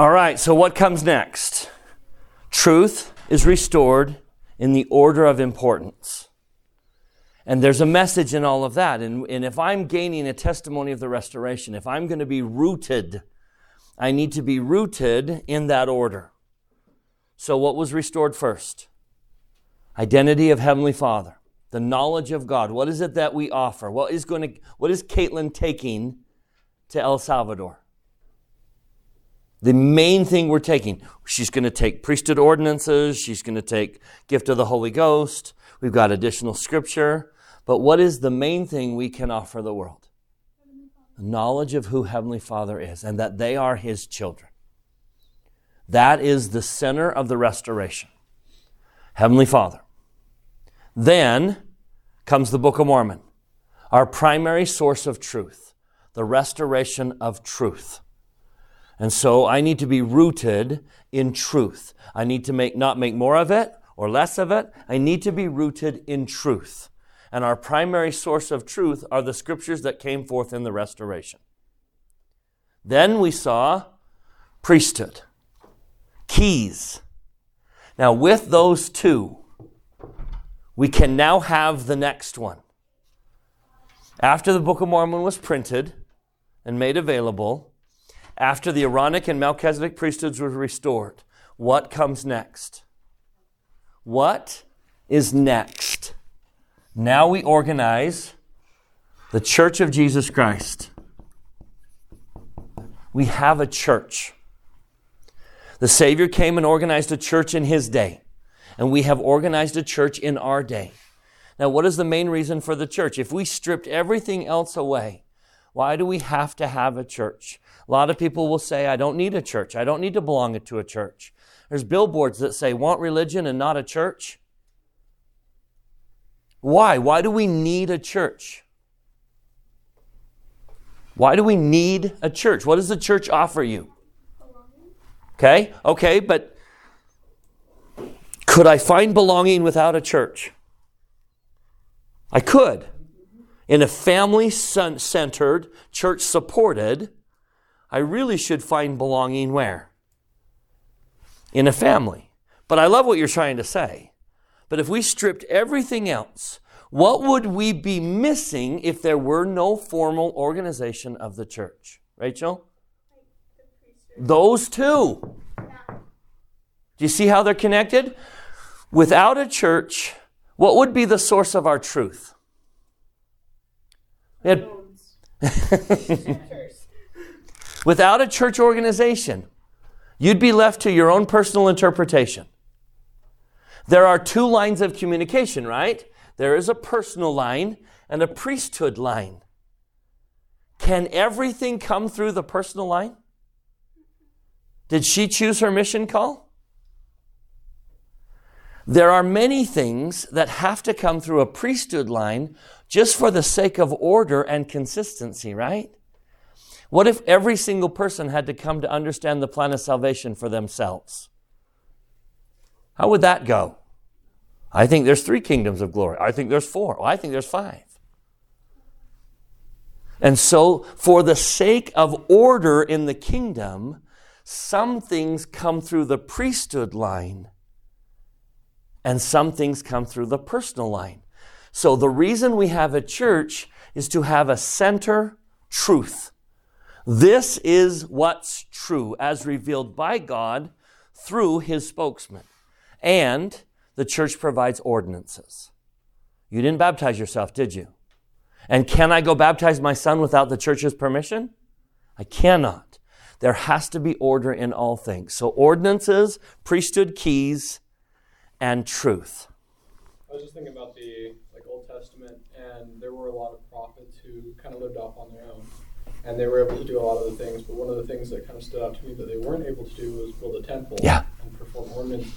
All right, so what comes next? Truth is restored in the order of importance. And there's a message in all of that. And, and if I'm gaining a testimony of the restoration, if I'm going to be rooted, I need to be rooted in that order. So, what was restored first? Identity of Heavenly Father, the knowledge of God. What is it that we offer? What is going to, what is Caitlin taking to El Salvador? The main thing we're taking, she's going to take priesthood ordinances, she's going to take gift of the Holy Ghost, we've got additional scripture. But what is the main thing we can offer the world? Knowledge of who Heavenly Father is and that they are His children. That is the center of the restoration. Heavenly Father. Then comes the Book of Mormon, our primary source of truth, the restoration of truth. And so I need to be rooted in truth. I need to make, not make more of it or less of it. I need to be rooted in truth. And our primary source of truth are the scriptures that came forth in the restoration. Then we saw priesthood, keys. Now, with those two, we can now have the next one. After the Book of Mormon was printed and made available, after the Aaronic and Melchizedek priesthoods were restored, what comes next? What is next? Now we organize the Church of Jesus Christ. We have a church. The Savior came and organized a church in his day, and we have organized a church in our day. Now, what is the main reason for the church? If we stripped everything else away, why do we have to have a church? A lot of people will say, I don't need a church. I don't need to belong to a church. There's billboards that say, want religion and not a church. Why? Why do we need a church? Why do we need a church? What does the church offer you? Okay, okay, but could I find belonging without a church? I could. In a family centered, church supported, I really should find belonging where? In a family. But I love what you're trying to say. But if we stripped everything else, what would we be missing if there were no formal organization of the church? Rachel? Those two. Do you see how they're connected? Without a church, what would be the source of our truth? Without a church organization, you'd be left to your own personal interpretation. There are two lines of communication, right? There is a personal line and a priesthood line. Can everything come through the personal line? Did she choose her mission call? There are many things that have to come through a priesthood line just for the sake of order and consistency, right? What if every single person had to come to understand the plan of salvation for themselves? How would that go? I think there's three kingdoms of glory. I think there's four. I think there's five. And so, for the sake of order in the kingdom, some things come through the priesthood line, and some things come through the personal line. So, the reason we have a church is to have a center truth. This is what's true as revealed by God through his spokesman. And the church provides ordinances. You didn't baptize yourself, did you? And can I go baptize my son without the church's permission? I cannot. There has to be order in all things. So, ordinances, priesthood keys, and truth. I was just thinking about the like Old Testament, and there were a lot of prophets who kind of lived off on their own and they were able to do a lot of the things. But one of the things that kind of stood out to me that they weren't able to do was build a temple yeah. and perform ordinances.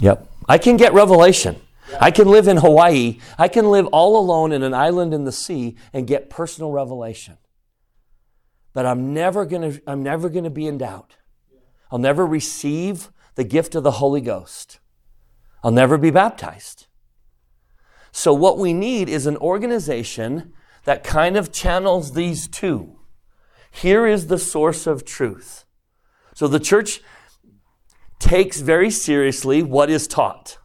Yep. I can get revelation. Yeah. I can live in Hawaii. I can live all alone in an island in the sea and get personal revelation. But I'm never going to I'm never going to be endowed. I'll never receive the gift of the Holy Ghost. I'll never be baptized. So what we need is an organization that kind of channels these two. Here is the source of truth. So the church takes very seriously what is taught.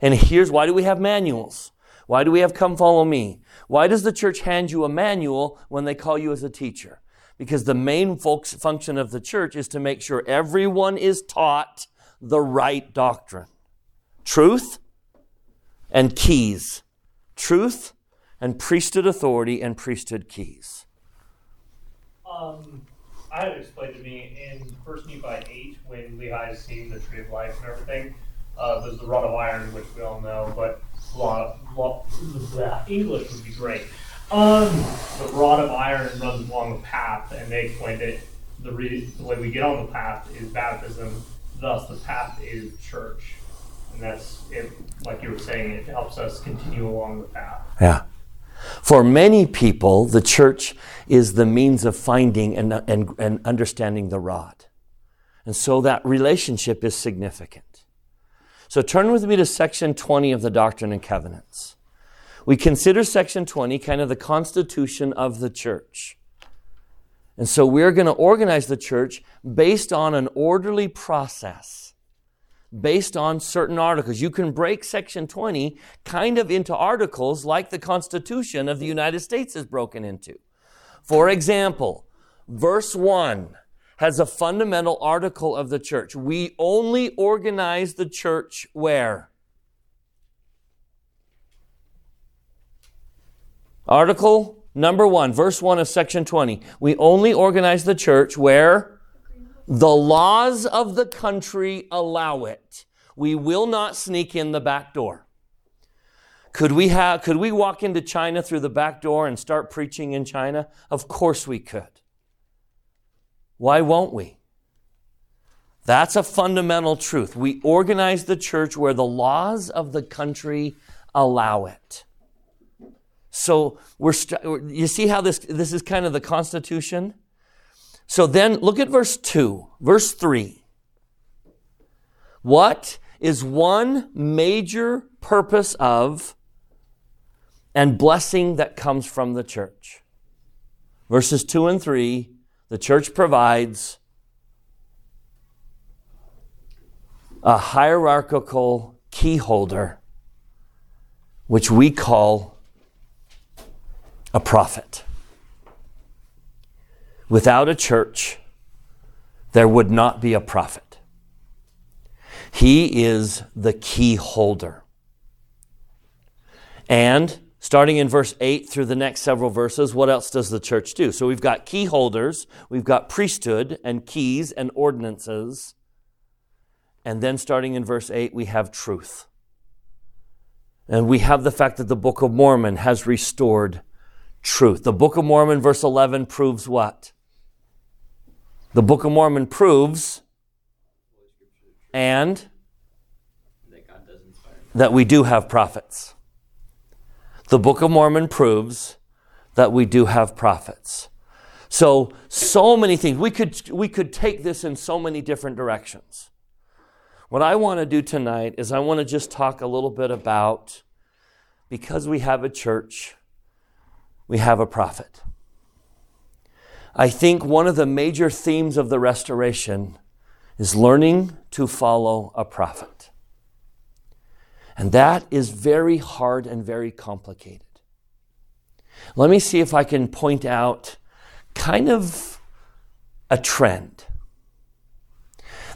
And here's why do we have manuals? Why do we have come follow me? Why does the church hand you a manual when they call you as a teacher? Because the main function of the church is to make sure everyone is taught the right doctrine. Truth and keys. Truth and priesthood authority and priesthood keys. Um, I had explained to me in First Nephi 8 when Lehi is seeing the tree of life and everything. Uh, there's the rod of iron, which we all know, but English would be great. Um, the rod of iron runs along the path, and they explained it. The, re- the way we get on the path is baptism. Thus, the path is church, and that's it. Like you were saying, it helps us continue along the path. Yeah. For many people, the church is the means of finding and, and, and understanding the rod. And so that relationship is significant. So turn with me to section 20 of the Doctrine and Covenants. We consider section 20 kind of the constitution of the church. And so we're going to organize the church based on an orderly process, based on certain articles. You can break section 20 kind of into articles like the Constitution of the United States is broken into. For example, verse 1 has a fundamental article of the church. We only organize the church where? Article number one, verse one of section 20. We only organize the church where the laws of the country allow it. We will not sneak in the back door. Could we have, could we walk into China through the back door and start preaching in China? Of course we could. Why won't we? That's a fundamental truth. We organize the church where the laws of the country allow it. So we're st- you see how this this is kind of the constitution. So then look at verse 2, verse 3. What is one major purpose of and blessing that comes from the church? Verses 2 and 3 the church provides a hierarchical key holder, which we call a prophet. Without a church, there would not be a prophet. He is the key holder. And Starting in verse 8 through the next several verses, what else does the church do? So we've got key holders, we've got priesthood and keys and ordinances. And then starting in verse 8, we have truth. And we have the fact that the Book of Mormon has restored truth. The Book of Mormon, verse 11, proves what? The Book of Mormon proves and that we do have prophets. The Book of Mormon proves that we do have prophets. So, so many things. We could, we could take this in so many different directions. What I want to do tonight is I want to just talk a little bit about because we have a church, we have a prophet. I think one of the major themes of the restoration is learning to follow a prophet. And that is very hard and very complicated. Let me see if I can point out kind of a trend.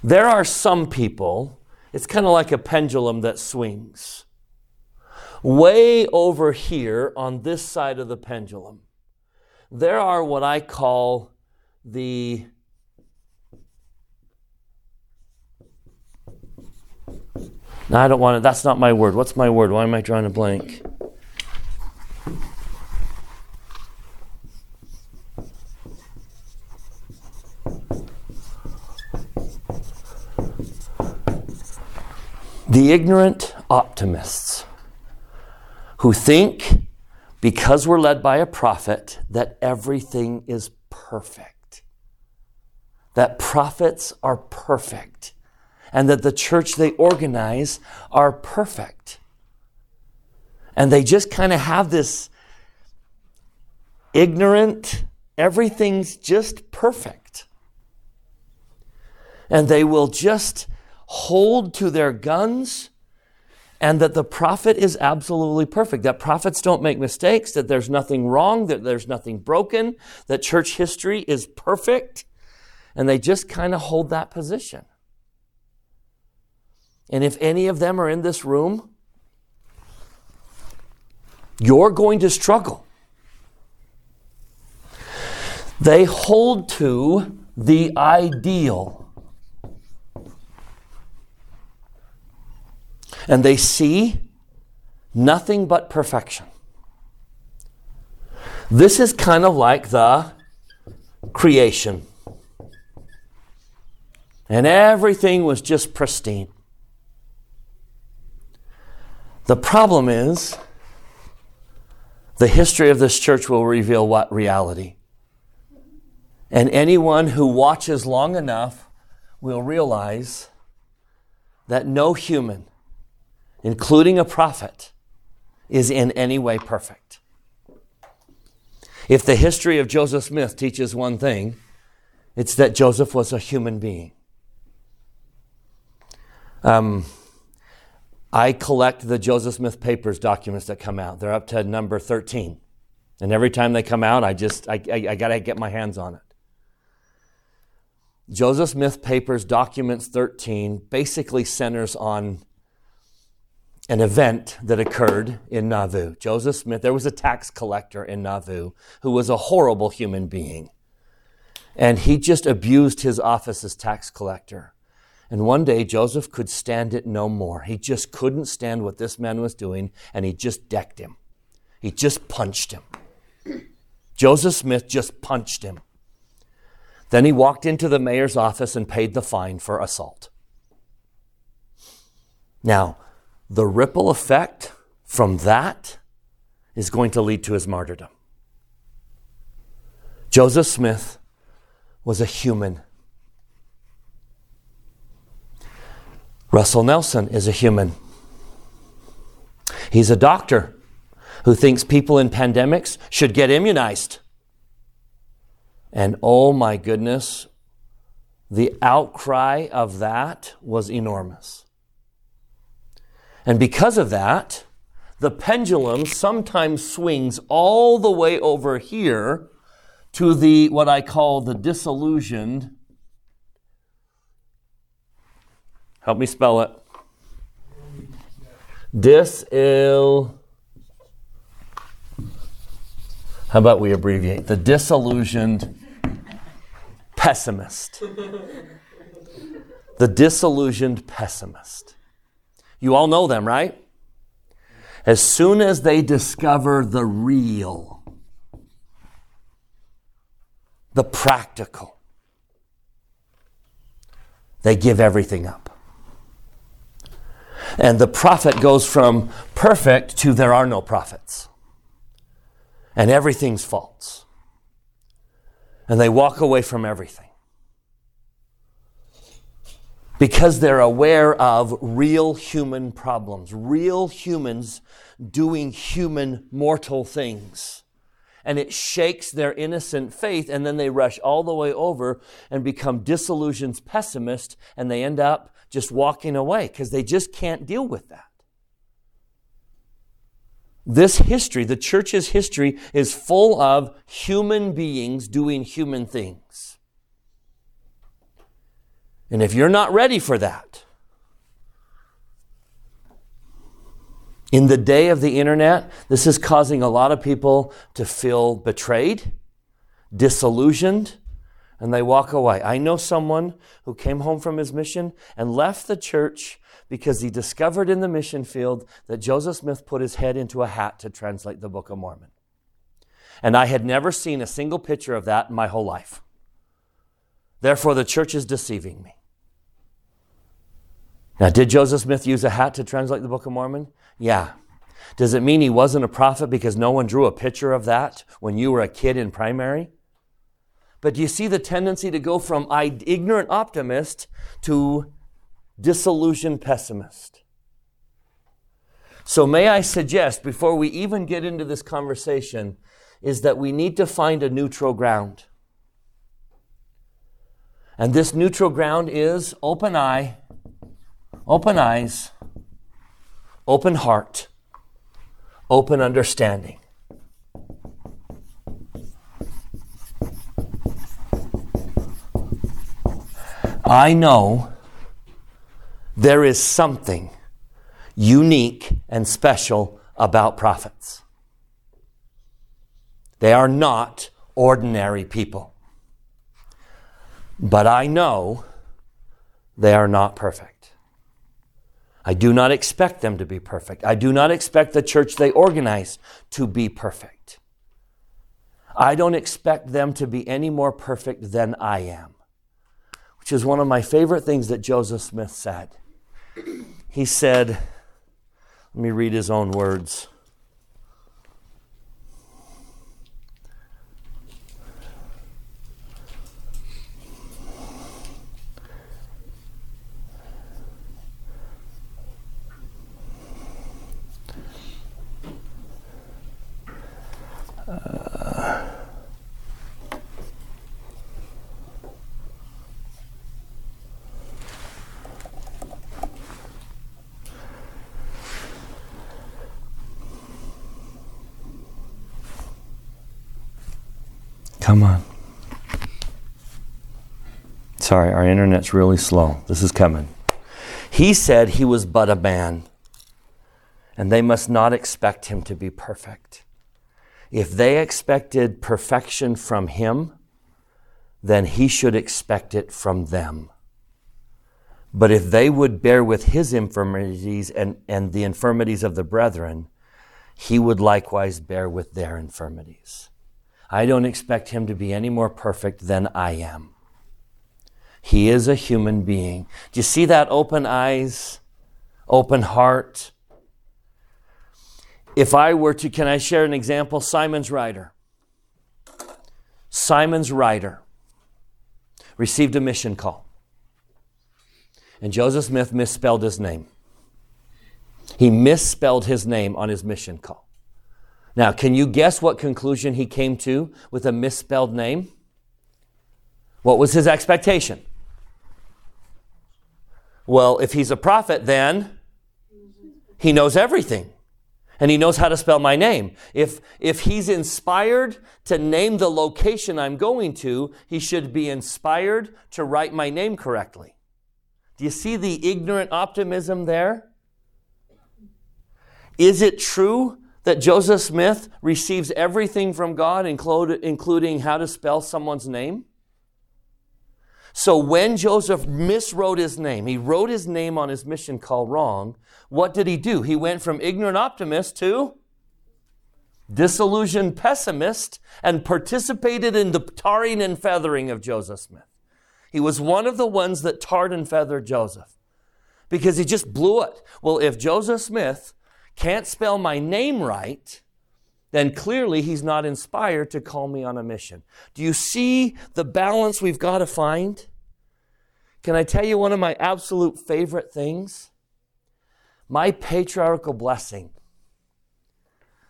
There are some people, it's kind of like a pendulum that swings. Way over here on this side of the pendulum, there are what I call the No, I don't want it. That's not my word. What's my word? Why am I drawing a blank? The ignorant optimists who think because we're led by a prophet that everything is perfect. That prophets are perfect and that the church they organize are perfect. And they just kind of have this ignorant, everything's just perfect. and they will just hold to their guns and that the prophet is absolutely perfect, that prophets don't make mistakes, that there's nothing wrong, that there's nothing broken, that church history is perfect, and they just kind of hold that position. And if any of them are in this room, you're going to struggle. They hold to the ideal. And they see nothing but perfection. This is kind of like the creation. And everything was just pristine. The problem is, the history of this church will reveal what reality. And anyone who watches long enough will realize that no human, including a prophet, is in any way perfect. If the history of Joseph Smith teaches one thing, it's that Joseph was a human being. Um, I collect the Joseph Smith Papers documents that come out. They're up to number 13. And every time they come out, I just, I, I, I got to get my hands on it. Joseph Smith Papers Documents 13 basically centers on an event that occurred in Nauvoo. Joseph Smith, there was a tax collector in Nauvoo who was a horrible human being. And he just abused his office as tax collector. And one day Joseph could stand it no more. He just couldn't stand what this man was doing, and he just decked him. He just punched him. Joseph Smith just punched him. Then he walked into the mayor's office and paid the fine for assault. Now, the ripple effect from that is going to lead to his martyrdom. Joseph Smith was a human. Russell Nelson is a human. He's a doctor who thinks people in pandemics should get immunized. And oh my goodness, the outcry of that was enormous. And because of that, the pendulum sometimes swings all the way over here to the what I call the disillusioned. Help me spell it. Disil. How about we abbreviate? The disillusioned pessimist. the disillusioned pessimist. You all know them, right? As soon as they discover the real, the practical, they give everything up. And the prophet goes from perfect to there are no prophets. And everything's false and they walk away from everything. Because they're aware of real human problems, real humans doing human mortal things. And it shakes their innocent faith, and then they rush all the way over and become disillusioned pessimists, and they end up just walking away because they just can't deal with that. This history, the church's history, is full of human beings doing human things. And if you're not ready for that, in the day of the internet, this is causing a lot of people to feel betrayed, disillusioned, and they walk away. I know someone who came home from his mission and left the church because he discovered in the mission field that Joseph Smith put his head into a hat to translate the Book of Mormon. And I had never seen a single picture of that in my whole life. Therefore, the church is deceiving me. Now, did Joseph Smith use a hat to translate the Book of Mormon? Yeah. Does it mean he wasn't a prophet because no one drew a picture of that when you were a kid in primary? But do you see the tendency to go from ignorant optimist to disillusioned pessimist. So, may I suggest, before we even get into this conversation, is that we need to find a neutral ground. And this neutral ground is open eye, open eyes, open heart, open understanding. I know there is something unique and special about prophets. They are not ordinary people. But I know they are not perfect. I do not expect them to be perfect. I do not expect the church they organize to be perfect. I don't expect them to be any more perfect than I am, which is one of my favorite things that Joseph Smith said. He said, let me read his own words. Come on. Sorry, our internet's really slow. This is coming. He said he was but a man, and they must not expect him to be perfect. If they expected perfection from him, then he should expect it from them. But if they would bear with his infirmities and, and the infirmities of the brethren, he would likewise bear with their infirmities. I don't expect him to be any more perfect than I am. He is a human being. Do you see that open eyes, open heart? If I were to, can I share an example? Symonds Ryder. Symonds Ryder received a mission call. And Joseph Smith misspelled his name. He misspelled his name on his mission call. Now, can you guess what conclusion he came to with a misspelled name? What was his expectation? Well, if he's a prophet, then he knows everything. And he knows how to spell my name. If, if he's inspired to name the location I'm going to, he should be inspired to write my name correctly. Do you see the ignorant optimism there? Is it true that Joseph Smith receives everything from God, including how to spell someone's name? So when Joseph miswrote his name, he wrote his name on his mission call wrong, what did he do? He went from ignorant optimist to disillusioned pessimist and participated in the tarring and feathering of Joseph Smith. He was one of the ones that tarred and feathered Joseph because he just blew it. Well, if Joseph Smith can't spell my name right, then clearly he's not inspired to call me on a mission. Do you see the balance we've got to find? Can I tell you one of my absolute favorite things? My patriarchal blessing.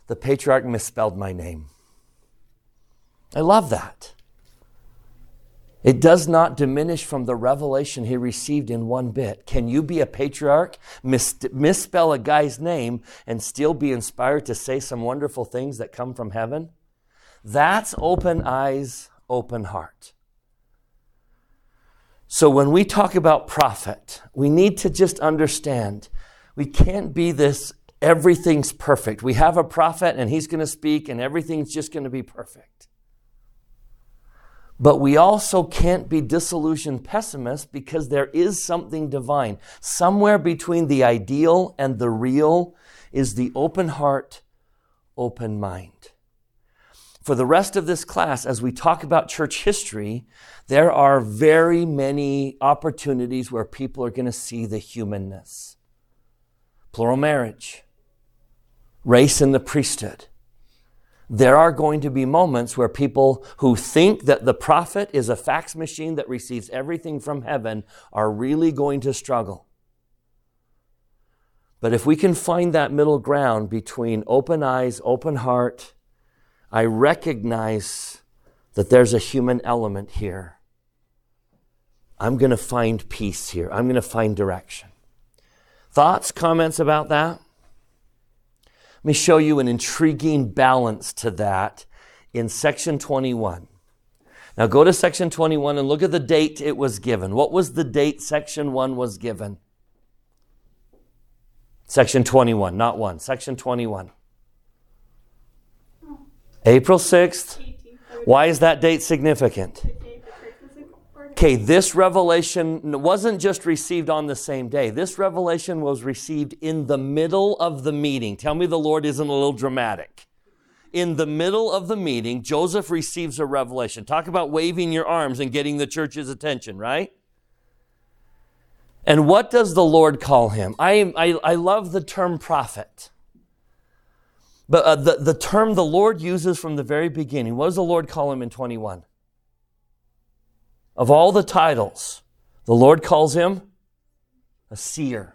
The patriarch misspelled my name. I love that. It does not diminish from the revelation he received in one bit. Can you be a patriarch, mis- misspell a guy's name, and still be inspired to say some wonderful things that come from heaven? That's open eyes, open heart. So when we talk about prophet, we need to just understand we can't be this everything's perfect. We have a prophet and he's going to speak and everything's just going to be perfect. But we also can't be disillusioned pessimists because there is something divine. Somewhere between the ideal and the real is the open heart, open mind. For the rest of this class, as we talk about church history, there are very many opportunities where people are going to see the humanness. Plural marriage, race in the priesthood, there are going to be moments where people who think that the prophet is a fax machine that receives everything from heaven are really going to struggle. But if we can find that middle ground between open eyes, open heart, I recognize that there's a human element here. I'm going to find peace here. I'm going to find direction. Thoughts, comments about that? Let me show you an intriguing balance to that in section 21. Now go to section 21 and look at the date it was given. What was the date section 1 was given? Section 21, not 1. Section 21. April 6th. Why is that date significant? Okay, this revelation wasn't just received on the same day. This revelation was received in the middle of the meeting. Tell me the Lord isn't a little dramatic. In the middle of the meeting, Joseph receives a revelation. Talk about waving your arms and getting the church's attention, right? And what does the Lord call him? I, I, I love the term prophet. But uh, the, the term the Lord uses from the very beginning, what does the Lord call him in 21? Of all the titles, the Lord calls him a seer.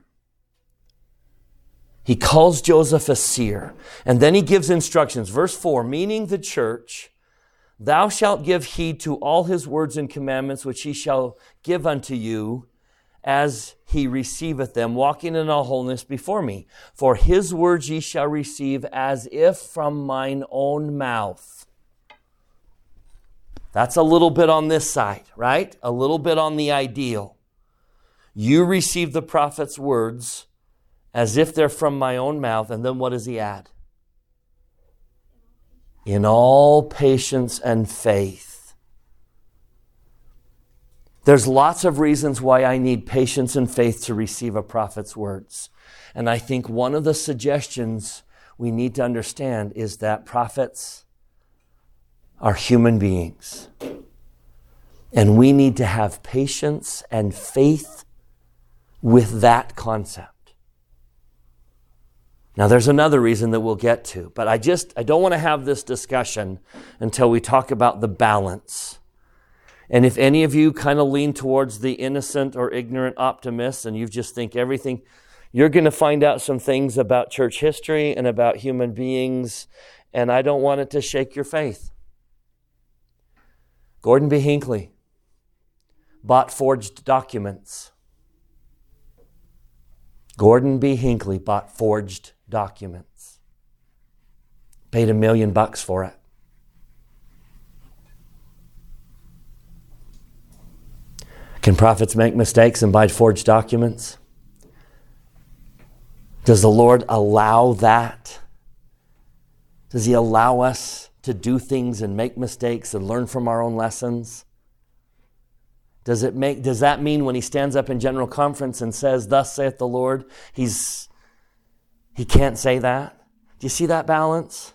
He calls Joseph a seer. And then he gives instructions. Verse 4 meaning the church, thou shalt give heed to all his words and commandments which he shall give unto you as he receiveth them, walking in all wholeness before me. For his words ye shall receive as if from mine own mouth. That's a little bit on this side, right? A little bit on the ideal. You receive the prophet's words as if they're from my own mouth. And then what does he add? In all patience and faith. There's lots of reasons why I need patience and faith to receive a prophet's words. And I think one of the suggestions we need to understand is that prophets are human beings. And we need to have patience and faith with that concept. Now, there's another reason that we'll get to, but I just, I don't want to have this discussion until we talk about the balance. And if any of you kind of lean towards the innocent or ignorant optimist and you just think everything, you're going to find out some things about church history and about human beings, and I don't want it to shake your faith. Gordon B. Hinckley bought forged documents. Gordon B. Hinckley bought forged documents. Paid a million bucks for it. Can prophets make mistakes and buy forged documents? Does the Lord allow that? Does He allow us to do things and make mistakes and learn from our own lessons? Does, it make, does that mean when he stands up in general conference and says, Thus saith the Lord, he's, he can't say that? Do you see that balance?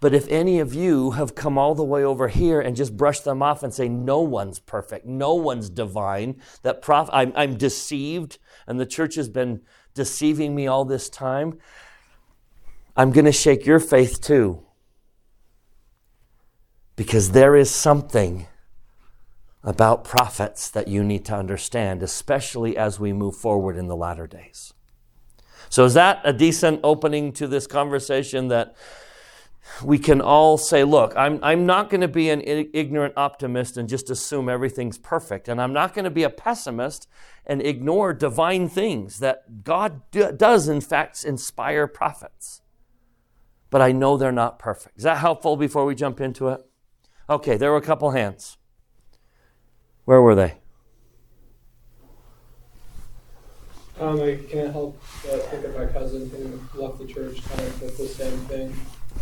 But if any of you have come all the way over here and just brush them off and say, no one's perfect, no one's divine, that prof- I'm, I'm deceived, and the church has been deceiving me all this time, I'm going to shake your faith too because there is something about prophets that you need to understand, especially as we move forward in the latter days. So, is that a decent opening to this conversation that we can all say, look, I'm, I'm not going to be an ignorant optimist and just assume everything's perfect. And I'm not going to be a pessimist and ignore divine things that God do, does, in fact, inspire prophets. But I know they're not perfect. Is that helpful before we jump into it? Okay, there were a couple hands. Where were they? Um, I can't help but think of my cousin who left the church kind of with the same thing.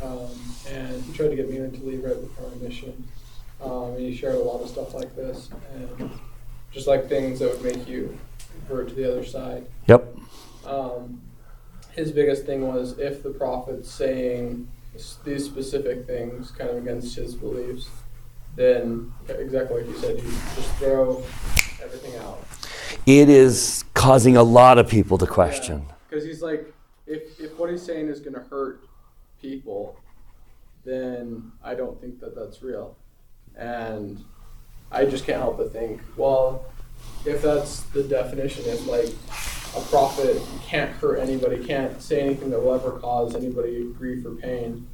Um, and he tried to get me to leave right before my mission. Um, and he shared a lot of stuff like this, and just like things that would make you convert to the other side. Yep. Um, his biggest thing was if the prophet's saying these specific things, kind of against his beliefs, then exactly like you said, you just throw everything out. It is causing a lot of people to question. Because yeah. he's like, if, if what he's saying is going to hurt people, then I don't think that that's real. And I just can't help but think, well, if that's the definition, if like a prophet can't hurt anybody, can't say anything that will ever cause anybody grief or pain,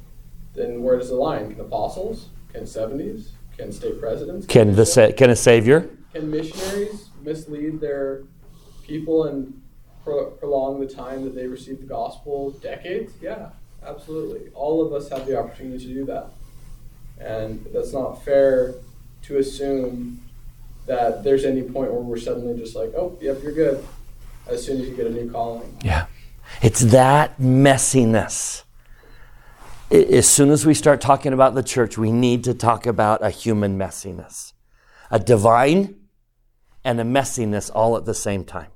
then where does the line? Can apostles? Can 70s? Can stake presidents? Can, the sa- can a savior? can missionaries mislead their people and pro- prolong the time that they receive the gospel decades? Yeah, absolutely. All of us have the opportunity to do that. And that's not fair to assume that there's any point where we're suddenly just like, oh, yep, you're good, as soon as you get a new calling. Yeah. It's that messiness. As soon as we start talking about the church, we need to talk about a human messiness, a divine and a messiness all at the same time.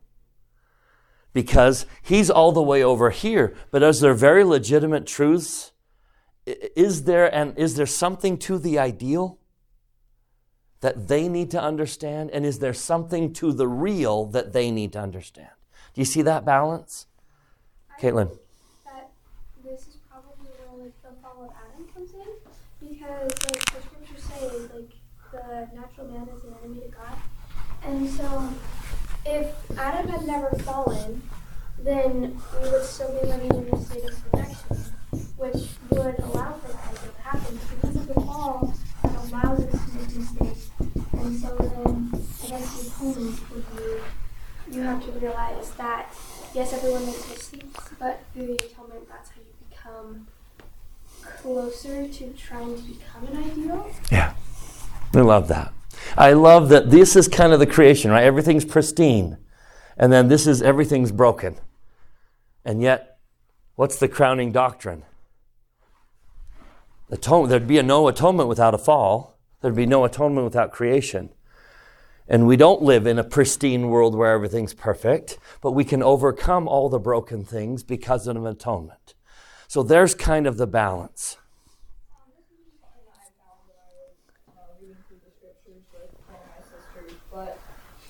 Because he's all the way over here, but as there very legitimate truths? Is there and is there something to the ideal that they need to understand? And is there something to the real that they need to understand? Do you see that balance? Caitlin. That this is probably where like the fall of Adam comes in, because like the scriptures say, like the natural man is an enemy to God, and so if Adam had never fallen, then we would still be living in a state of perfection, which would allow for that to happen. Because of the fall, it allows us to make mistakes, and so then I guess the atonement would be you have to realize that yes, everyone makes mistakes, but through the atonement, that's how you become closer to trying to become an ideal. Yeah. I love that. I love that this is kind of the creation, right? Everything's pristine. And then this is everything's broken. And yet, what's the crowning doctrine? Atone, there'd be no atonement without a fall. There'd be no atonement without creation. And we don't live in a pristine world where everything's perfect, but we can overcome all the broken things because of atonement. So there's kind of the balance.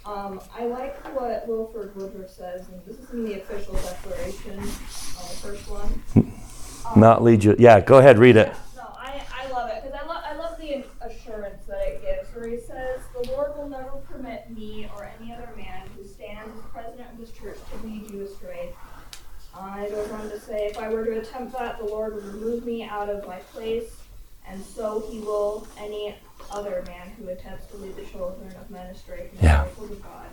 Um, I like what Wilford Woodruff says, and this is in the official declaration, uh, the first one. Um, Not lead you. Yeah, go ahead, read it. No, I, I love it because I, lo- I love the assurance that it gives, where he says, The Lord will never me or any other man who stands as president of this church to lead you astray. Uh, it goes on to say, If I were to attempt that, the Lord would remove me out of my place, and so he will any other man who attempts to lead the children of men astray from yeah. the of God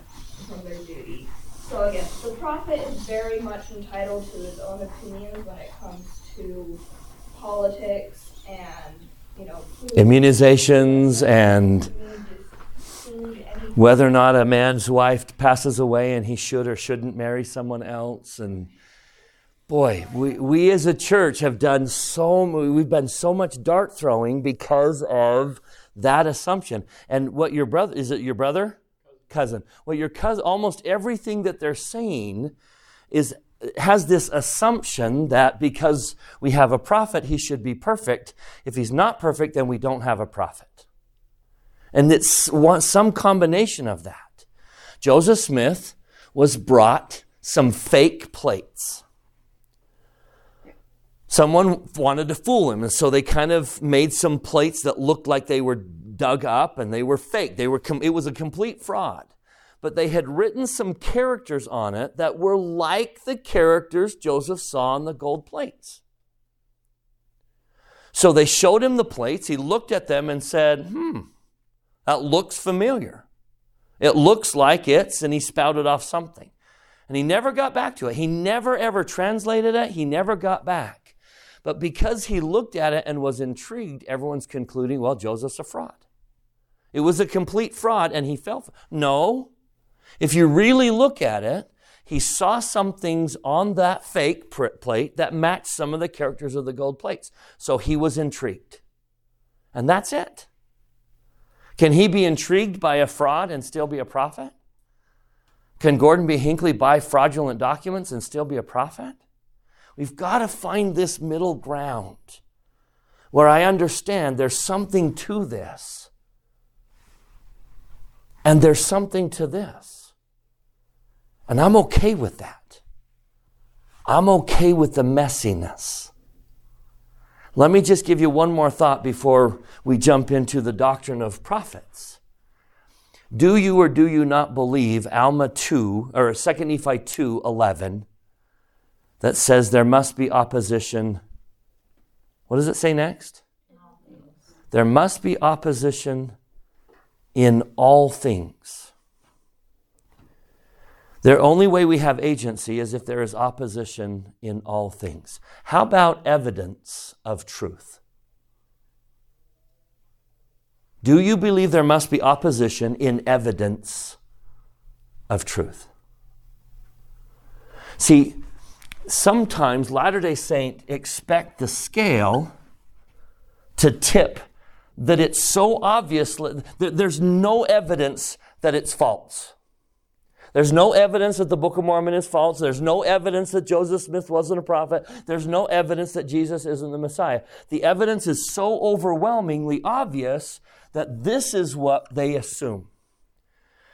from their duty. So again, the prophet is very much entitled to his own opinions when it comes to politics and you know immunizations and whether or not a man's wife passes away and he should or shouldn't marry someone else and boy we, we as a church have done so we've done so much dart throwing because of that assumption. And what your brother, is it your brother? Cousin. Well, your cousin, almost everything that they're saying is has this assumption that because we have a prophet, he should be perfect. If he's not perfect, then we don't have a prophet. And it's some combination of that. Joseph Smith was brought some fake plates. Someone wanted to fool him, and so they kind of made some plates that looked like they were dug up and they were fake. They were com- it was a complete fraud. But they had written some characters on it that were like the characters Joseph saw on the gold plates. So they showed him the plates. He looked at them and said, Hmm, that looks familiar. It looks like it's, and he spouted off something. And he never got back to it. He never ever translated it. He never got back. But because he looked at it and was intrigued, everyone's concluding, well, Joseph's a fraud. It was a complete fraud and he fell. For, no. If you really look at it, he saw some things on that fake plate that matched some of the characters of the gold plates. So he was intrigued. And that's it. Can he be intrigued by a fraud and still be a prophet? Can Gordon B. Hinckley buy fraudulent documents and still be a prophet? We've got to find this middle ground where I understand there's something to this. And there's something to this. And I'm okay with that. I'm okay with the messiness. Let me just give you one more thought before we jump into the doctrine of prophets. Do you or do you not believe Alma 2 or 2 Nephi 2 11 that says there must be opposition. What does it say next? There must be opposition in all things. The only way we have agency is if there is opposition in all things. How about evidence of truth? Do you believe there must be opposition in evidence of truth? See, sometimes Latter day Saint expect the scale to tip that it's so obvious that there's no evidence that it's false. There's no evidence that the Book of Mormon is false. There's no evidence that Joseph Smith wasn't a prophet. There's no evidence that Jesus isn't the Messiah. The evidence is so overwhelmingly obvious that this is what they assume.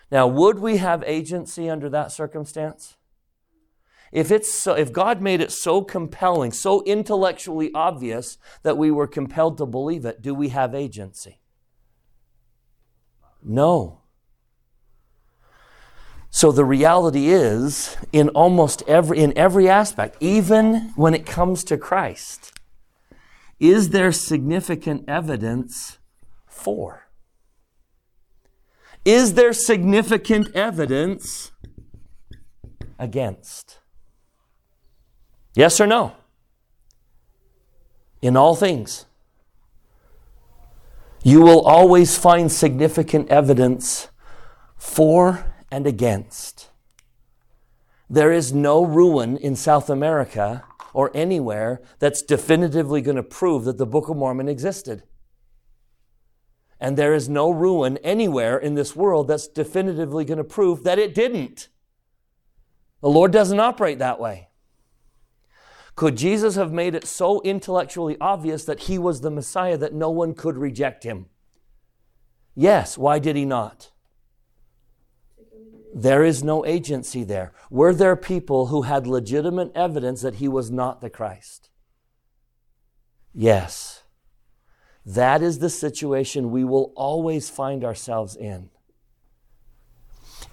Now, would we have agency under that circumstance? If, it's so, if God made it so compelling, so intellectually obvious that we were compelled to believe it, do we have agency? No. So the reality is, in almost every, in every aspect, even when it comes to Christ, is there significant evidence for? Is there significant evidence against? Yes or no? In all things. You will always find significant evidence for and against. There is no ruin in South America or anywhere that's definitively going to prove that the Book of Mormon existed. And there is no ruin anywhere in this world that's definitively going to prove that it didn't. The Lord doesn't operate that way. Could Jesus have made it so intellectually obvious that he was the Messiah that no one could reject him? Yes. Why did he not? There is no agency there. Were there people who had legitimate evidence that he was not the Christ? Yes. That is the situation we will always find ourselves in.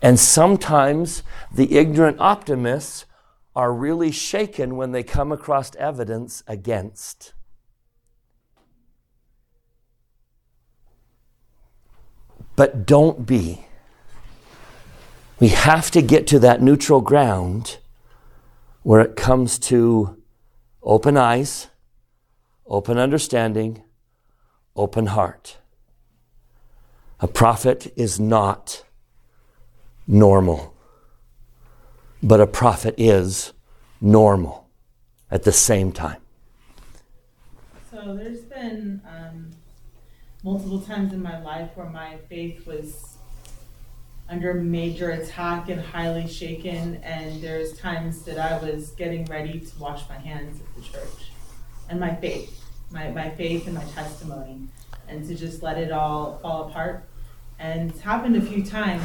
And sometimes the ignorant optimists are really shaken when they come across evidence against. But don't be. We have to get to that neutral ground where it comes to open eyes, open understanding, open heart. A prophet is not normal but a prophet is normal at the same time. So there's been um, multiple times in my life where my faith was under major attack and highly shaken, and there's times that I was getting ready to wash my hands at the church. And my faith, my, my faith and my testimony, and to just let it all fall apart and it's happened a few times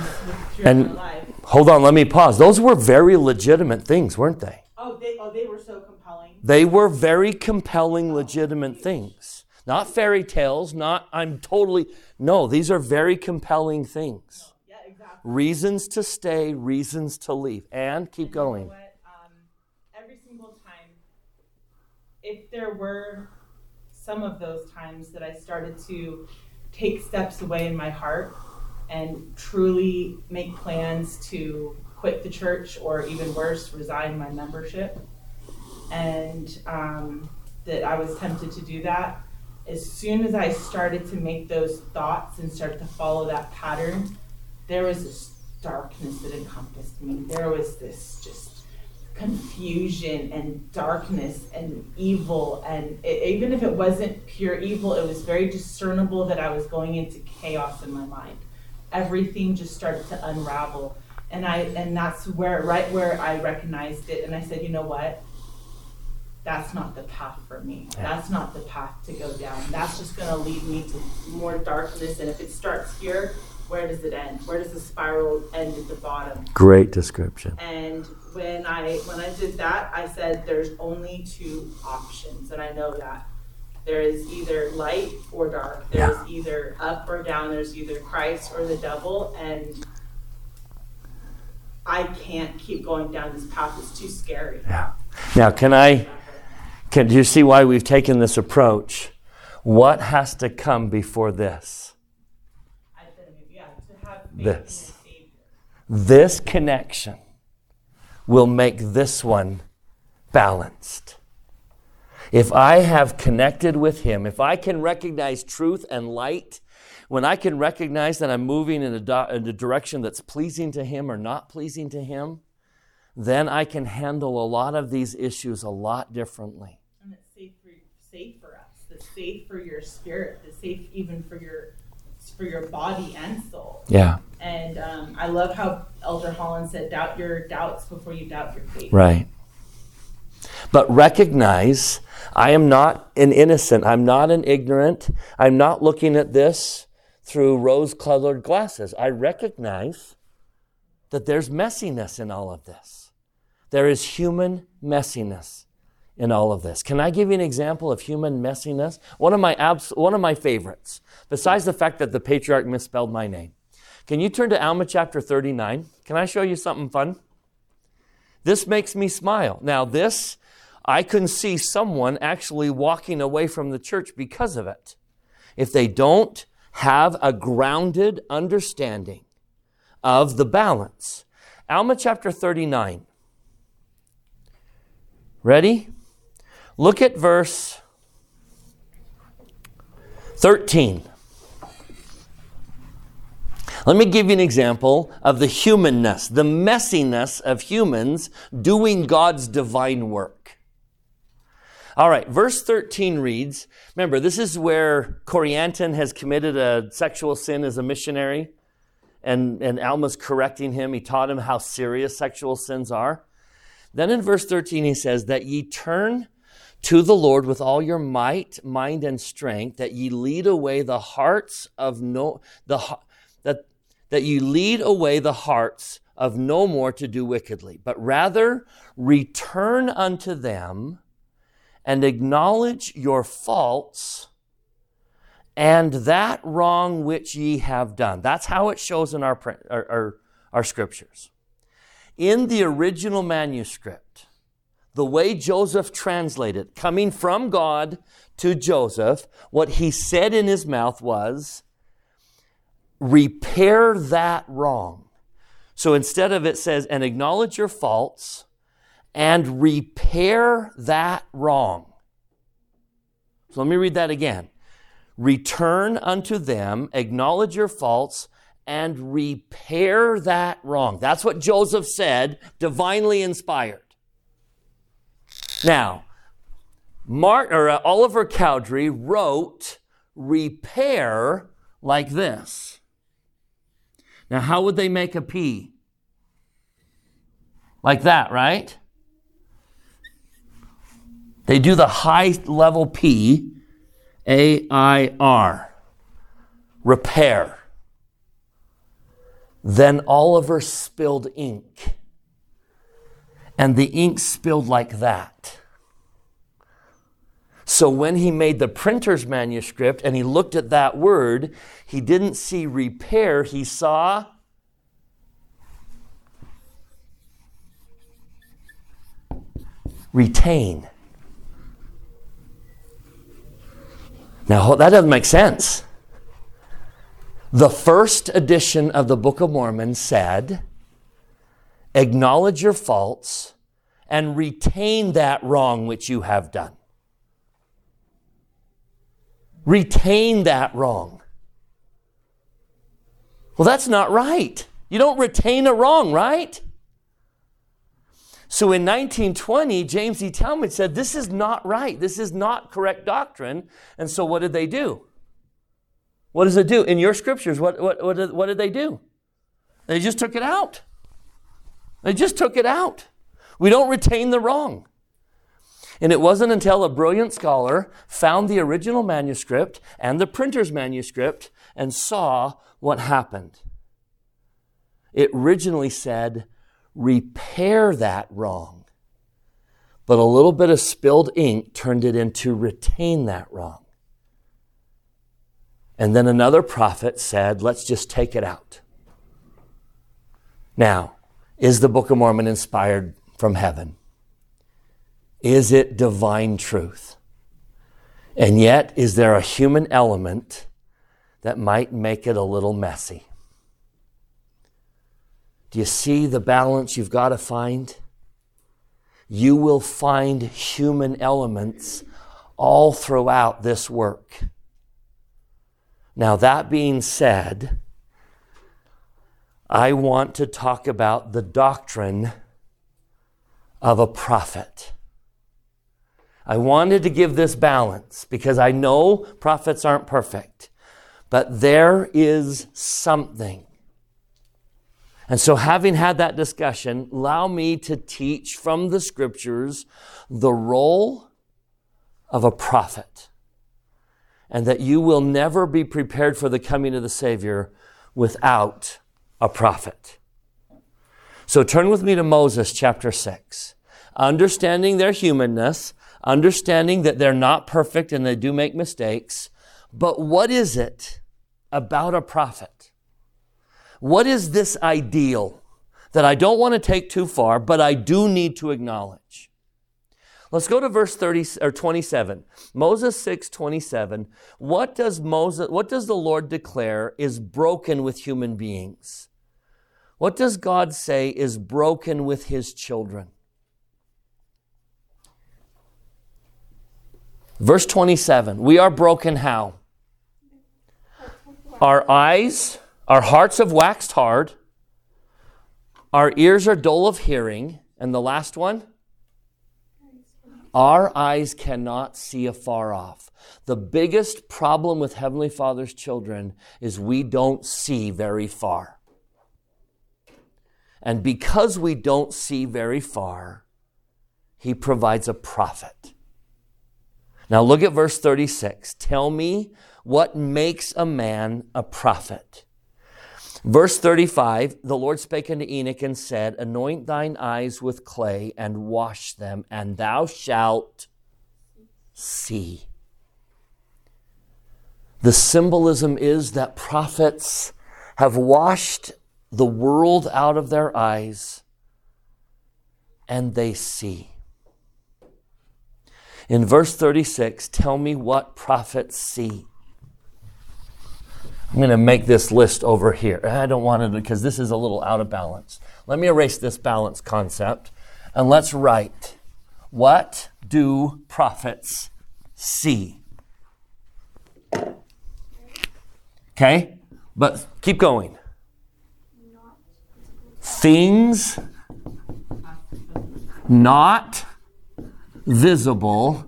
throughout and my life. Hold on, let me pause. Those were very legitimate things, weren't they? Oh, they oh they were so compelling. They were very compelling, legitimate things. Not fairy tales, not I'm totally no, these are very compelling things. Reasons to stay, reasons to leave. And keep And going. You know? Um, every single time, if there were some of those times that I started to take steps away in my heart and truly make plans to quit the church or even worse, resign my membership. And um, that I was tempted to do that. As soon as I started to make those thoughts and start to follow that pattern, there was this darkness that encompassed me. There was this just confusion and darkness and evil. And it, even if it wasn't pure evil it was very discernible that i was going into chaos in my mind. Everything just started to unravel. And i and that's where right where i recognized it. And i said you know what? That's not the path for me. That's not the path to go down. That's just going to lead me to more darkness. And if it starts here where does it end where does the spiral end at the bottom Great description. and when I when I did that, I said there's only two options, and I know that there is either light or dark. There's either up or down. There's either Christ or the devil, and I can't keep going down this path. It's too scary. Yeah. Now, can I can do you see why we've taken this approach? What has to come before this? I said, yeah, to have faith This. This connection will make this one balanced. If I have connected with Him, if I can recognize truth and light, when I can recognize that I'm moving in a, do- in a direction that's pleasing to Him or not pleasing to Him, then I can handle a lot of these issues a lot differently. And it's safe for safe for us. It's safe for your spirit. It's safe even for your for your body and soul. Yeah, And um, I love how Elder Holland said, "Doubt your doubts before you doubt your faith." right. But recognize I am not an innocent. I'm not an ignorant. I'm not looking at this through rose colored glasses. I recognize that there's messiness in all of this. There is human messiness in all of this. Can I give you an example of human messiness? One of my abs- one of my favorites, besides the fact that the patriarch misspelled my name. Can you turn to Alma chapter 39? Can I show you something fun? This makes me smile. Now, this, I can see someone actually walking away from the church because of it. If they don't have a grounded understanding of the balance. Alma chapter 39. Ready? Look at verse 13. Let me give you an example of the humanness, the messiness of humans doing God's divine work. All right, verse 13 reads Remember, this is where Corianton has committed a sexual sin as a missionary, and, and Alma's correcting him. He taught him how serious sexual sins are. Then in verse 13, he says, That ye turn to the Lord with all your might, mind, and strength, that ye lead away the hearts of no, the, that, that you lead away the hearts of no more to do wickedly, but rather return unto them and acknowledge your faults and that wrong which ye have done. That's how it shows in our, our, our, our scriptures. In the original manuscript, the way Joseph translated, coming from God to Joseph, what he said in his mouth was, repair that wrong. So instead of it says, and acknowledge your faults and repair that wrong. So let me read that again. Return unto them, acknowledge your faults, and repair that wrong. That's what Joseph said, divinely inspired. Now, Martin, or uh, Oliver Cowdery wrote repair like this. Now, how would they make a P? Like that, right? They do the high level P, A I R, repair. Then Oliver spilled ink. And the ink spilled like that. So when he made the printer's manuscript and he looked at that word, he didn't see repair, he saw retain. Now, that doesn't make sense. The first edition of the Book of Mormon said, acknowledge your faults and retain that wrong which you have done. Retain that wrong. Well, that's not right. You don't retain a wrong, right? So in 1920, James E. Talmage said, This is not right. This is not correct doctrine. And so what did they do? What does it do? In your scriptures, what, what, what, did, what did they do? They just took it out. They just took it out. We don't retain the wrong. And it wasn't until a brilliant scholar found the original manuscript and the printer's manuscript and saw what happened. It originally said, repair that wrong. But a little bit of spilled ink turned it into retain that wrong. And then another prophet said, let's just take it out. Now, is the Book of Mormon inspired from heaven? Is it divine truth? And yet, is there a human element that might make it a little messy? Do you see the balance you've got to find? you will find human elements all throughout this work. Now, that being said, I want to talk about the doctrine of a prophet. I wanted to give this balance because I know prophets aren't perfect, but there is something. And so, having had that discussion, allow me to teach from the scriptures the role of a prophet, and that you will never be prepared for the coming of the Savior without a prophet. So, turn with me to Moses chapter 6. Understanding their humanness, understanding that they're not perfect and they do make mistakes. But what is it about a prophet? What is this ideal that I don't want to take too far, but I do need to acknowledge? Let's go to verse 30 or 27. Moses 6, 27. What does Moses, what does the Lord declare is broken with human beings? What does God say is broken with his children? Verse 27 We are broken how? Our eyes, our hearts have waxed hard, our ears are dull of hearing, and the last one? Our eyes cannot see afar off. The biggest problem with Heavenly Father's children is we don't see very far. And because we don't see very far, He provides a prophet. Now look at verse 36. Tell me what makes a man a prophet. Verse 35 The Lord spake unto Enoch and said, Anoint thine eyes with clay and wash them, and thou shalt see. The symbolism is that prophets have washed the world out of their eyes and they see. In verse 36, tell me what prophets see. I'm going to make this list over here. I don't want it because this is a little out of balance. Let me erase this balance concept and let's write what do prophets see? Okay? But keep going. Things not visible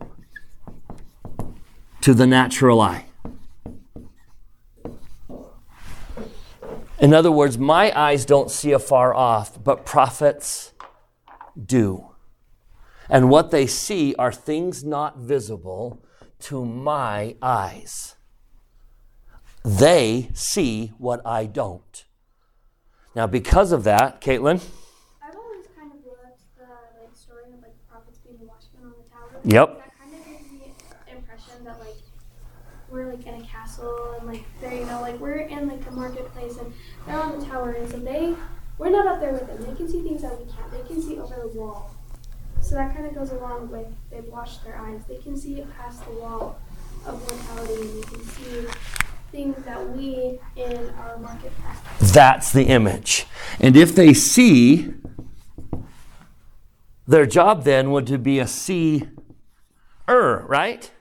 to the natural eye. In other words, my eyes don't see afar off, but prophets do. And what they see are things not visible to my eyes. They see what I don't. Now, because of that, Caitlin, I've always kind of loved the like story of like the prophets being the watchmen on the tower. Yep. That kind of gives me the impression that like we're like in a castle and like there you know like we're in like a marketplace and they're on the tower and so they we're not up there with them. They can see things that we can't. They can see over the wall. So that kind of goes along with they've washed their eyes. They can see past the wall of mortality and they can see things that we in our marketplace. That's the image. And if they see, their job then would to be a seer, right?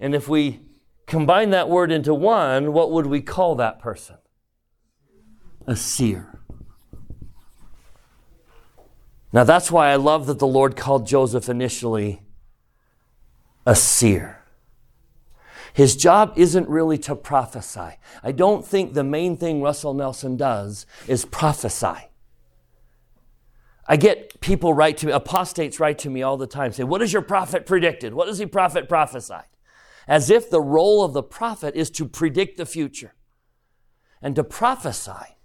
And if we combine that word into one, what would we call that person? A seer. Now that's why I love that the Lord called Joseph initially a seer. His job isn't really to prophesy. I don't think the main thing Russell Nelson does is prophesy. I get people write to me, apostates write to me all the time, say, What has your prophet predicted? What does he prophet prophesied? As if the role of the prophet is to predict the future and to prophesy.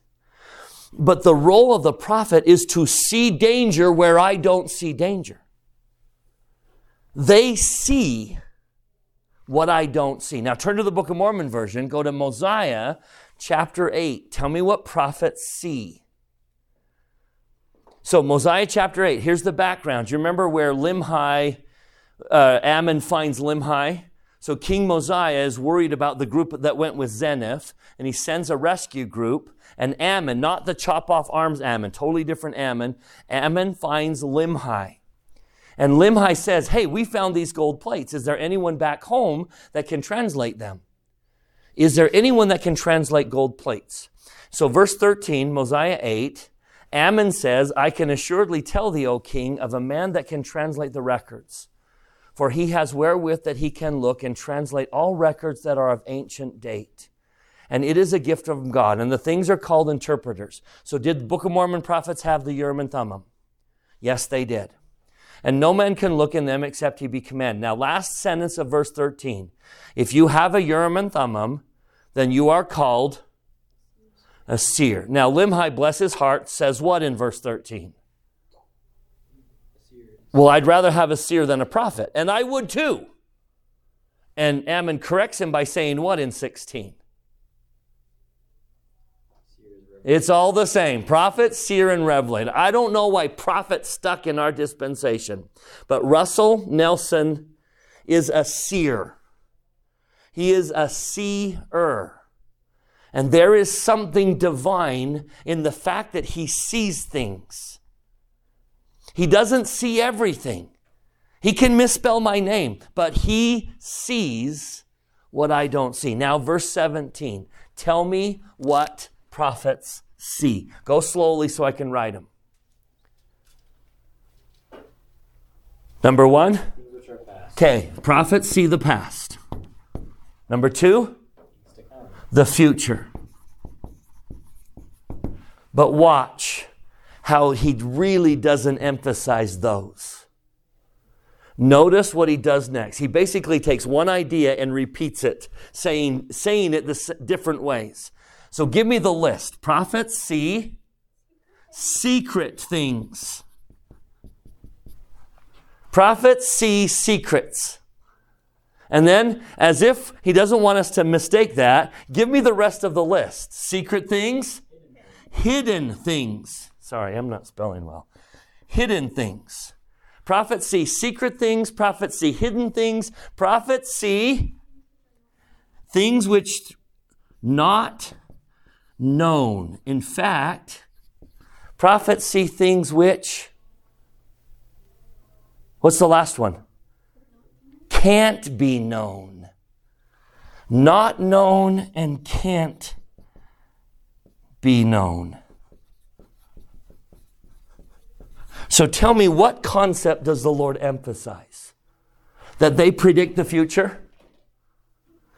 But the role of the prophet is to see danger where I don't see danger. They see what I don't see. Now turn to the Book of Mormon version, go to Mosiah chapter 8. Tell me what prophets see. So, Mosiah chapter 8, here's the background. You remember where Limhi, uh, Ammon finds Limhi? So, King Mosiah is worried about the group that went with Zeniff, and he sends a rescue group. And Ammon, not the chop off arms Ammon, totally different Ammon, Ammon finds Limhi. And Limhi says, Hey, we found these gold plates. Is there anyone back home that can translate them? Is there anyone that can translate gold plates? So, verse 13, Mosiah 8, Ammon says, I can assuredly tell thee, O king, of a man that can translate the records. For he has wherewith that he can look and translate all records that are of ancient date. And it is a gift from God. And the things are called interpreters. So, did the Book of Mormon prophets have the Urim and Thummim? Yes, they did. And no man can look in them except he be commanded. Now, last sentence of verse 13. If you have a Urim and Thummim, then you are called a seer. Now, Limhi, bless his heart, says what in verse 13? Well, I'd rather have a seer than a prophet. And I would too. And Ammon corrects him by saying what in 16? It's all the same. Prophet, seer, and revelator. I don't know why prophet stuck in our dispensation, but Russell Nelson is a seer. He is a seer. And there is something divine in the fact that he sees things. He doesn't see everything. He can misspell my name, but he sees what I don't see. Now, verse 17. Tell me what prophets see. Go slowly so I can write them. Number one. Okay, prophets see the past. Number two, the future. But watch how he really doesn't emphasize those. Notice what he does next. He basically takes one idea and repeats it, saying, saying it the different ways. So give me the list. Prophets see secret things. Prophets see secrets. And then, as if he doesn't want us to mistake that, give me the rest of the list. Secret things, hidden things. Sorry, I'm not spelling well. Hidden things. Prophets see secret things, prophets see hidden things, prophets see things which not known. In fact, prophets see things which, what's the last one? can't be known. Not known and can't be known. So tell me, what concept does the Lord emphasize? That they predict the future?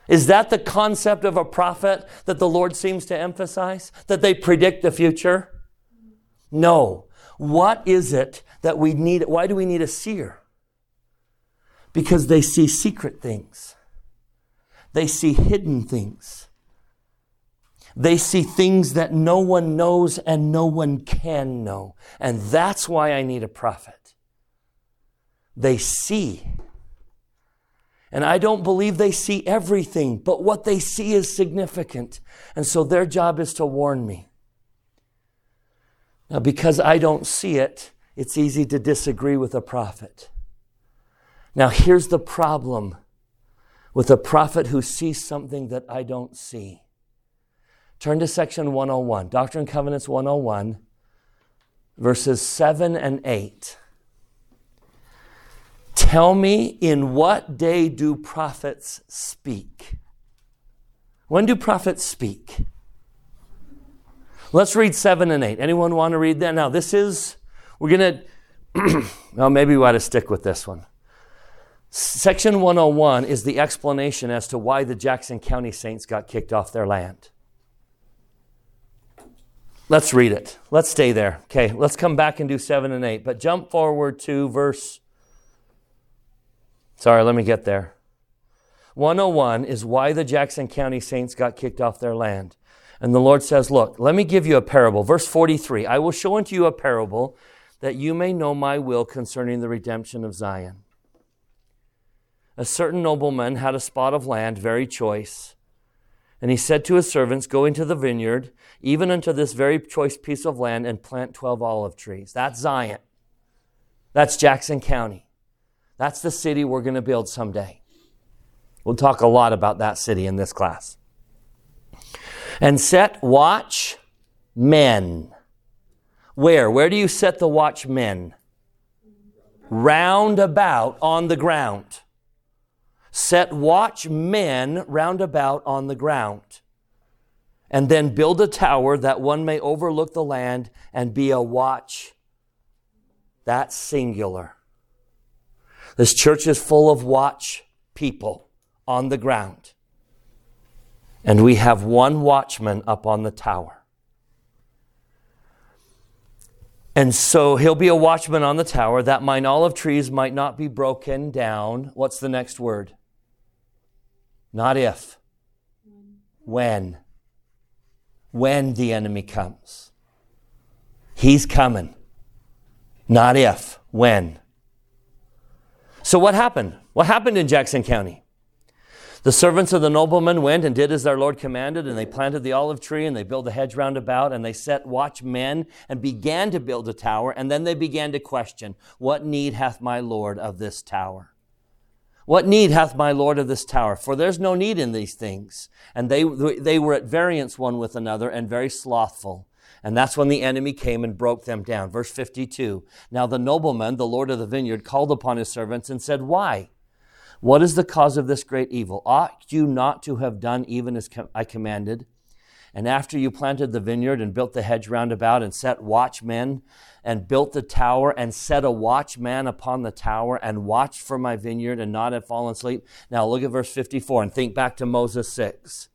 Is that the concept of a prophet that the Lord seems to emphasize? That they predict the future? No. What is it that we need? Why do we need a seer? because they see secret things. They see hidden things. They see things that no one knows and no one can know. And that's why I need a prophet. They see. And I don't believe they see everything, but what they see is significant. And so their job is to warn me. Now, because I don't see it, it's easy to disagree with a prophet. Now, here's the problem with a prophet who sees something that I don't see. Turn to section 101, Doctrine and Covenants 101, verses 7 and 8. Tell me, in what day do prophets speak? When do prophets speak? Let's read 7 and 8. Anyone want to read that? Now, this is, we're going to, well, maybe we ought to stick with this one. Section 101 is the explanation as to why the Jackson County Saints got kicked off their land. Let's read it. Let's stay there. Okay, let's come back and do 7 and 8. But jump forward to verse. Sorry, let me get there. 101 is why the Jackson County Saints got kicked off their land. And the Lord says, Look, let me give you a parable. Verse 43 I will show unto you a parable that you may know my will concerning the redemption of Zion a certain nobleman had a spot of land very choice. And he said to his servants, Go into the vineyard, even unto this very choice piece of land, and plant 12 olive trees. That's Zion. That's Jackson County. That's the city we're going to build someday. We'll talk a lot about that city in this class. And set watch men. Where? Where do you set the watchmen? round about on the ground. Set watchmen round about on the ground. And then build a tower that one may overlook the land and be a watch. That's singular. This church is full of watch people on the ground. And we have one watchman up on the tower. And so he'll be a watchman on the tower that mine olive trees might not be broken down. What's the next word? Not if. When. When the enemy comes. He's coming. Not if. When. So what happened? What happened in Jackson County? The servants of the nobleman went and did as their Lord commanded, and they planted the olive tree, and they built a hedge round about, and they set watchmen, and began to build a tower, and then they began to question, What need hath my Lord of this tower? What need hath my Lord of this tower? For there's no need in these things. And they, they were at variance one with another, and very slothful. And that's when the enemy came and broke them down. Verse 52. Now the nobleman, the Lord of the vineyard, called upon his servants and said, Why? What is the cause of this great evil? Ought you not to have done even as I commanded? And after you planted the vineyard and built the hedge round about and set watchmen and built the tower and set a watchman upon the tower and watched for my vineyard and not have fallen asleep. Now look at verse 54 and think back to Moses 6.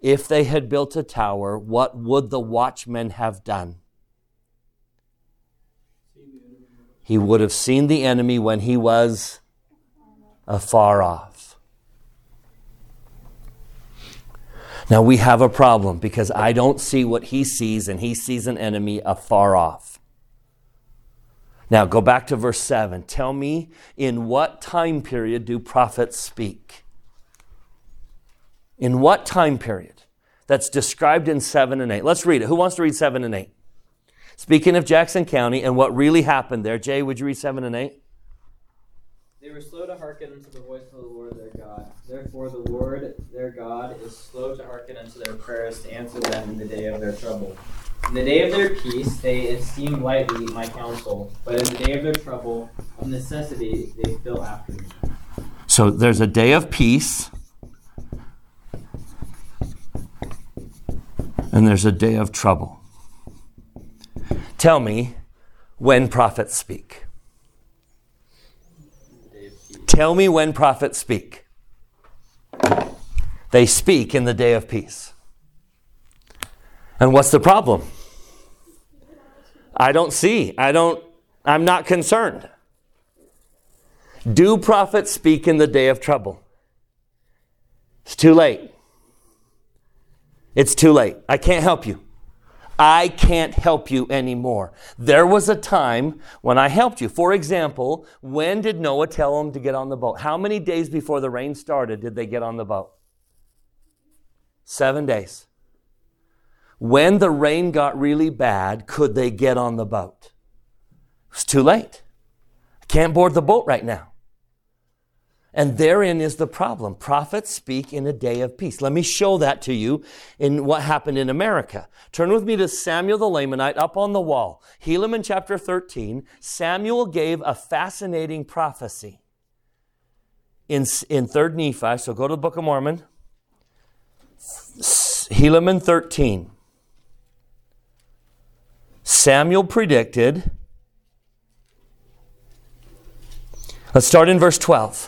If they had built a tower, what would the watchman have done? He would have seen the enemy when he was afar off. Now we have a problem because I don't see what he sees and he sees an enemy afar off. Now go back to verse 7. Tell me in what time period do prophets speak? In what time period? That's described in 7 and 8. Let's read it. Who wants to read 7 and 8? Speaking of Jackson County and what really happened there, Jay, would you read 7 and 8? They were slow to hearken to the voice of the Lord their God. Therefore, the Lord their God is slow to hearken unto their prayers to answer them in the day of their trouble. In the day of their peace, they esteem lightly my counsel, but in the day of their trouble, of necessity, they fill after me. So there's a day of peace, and there's a day of trouble. Tell me when prophets speak. Tell me when prophets speak. They speak in the day of peace. And what's the problem? I don't see. I don't, I'm not concerned. Do prophets speak in the day of trouble? It's too late. It's too late. I can't help you. I can't help you anymore. There was a time when I helped you. For example, when did Noah tell them to get on the boat? How many days before the rain started did they get on the boat? Seven days. When the rain got really bad, could they get on the boat? It's too late. I can't board the boat right now. And therein is the problem. Prophets speak in a day of peace. Let me show that to you in what happened in America. Turn with me to Samuel the Lamanite up on the wall. Helaman chapter 13. Samuel gave a fascinating prophecy in, in 3rd Nephi. So go to the Book of Mormon. Helaman 13. Samuel predicted. Let's start in verse 12.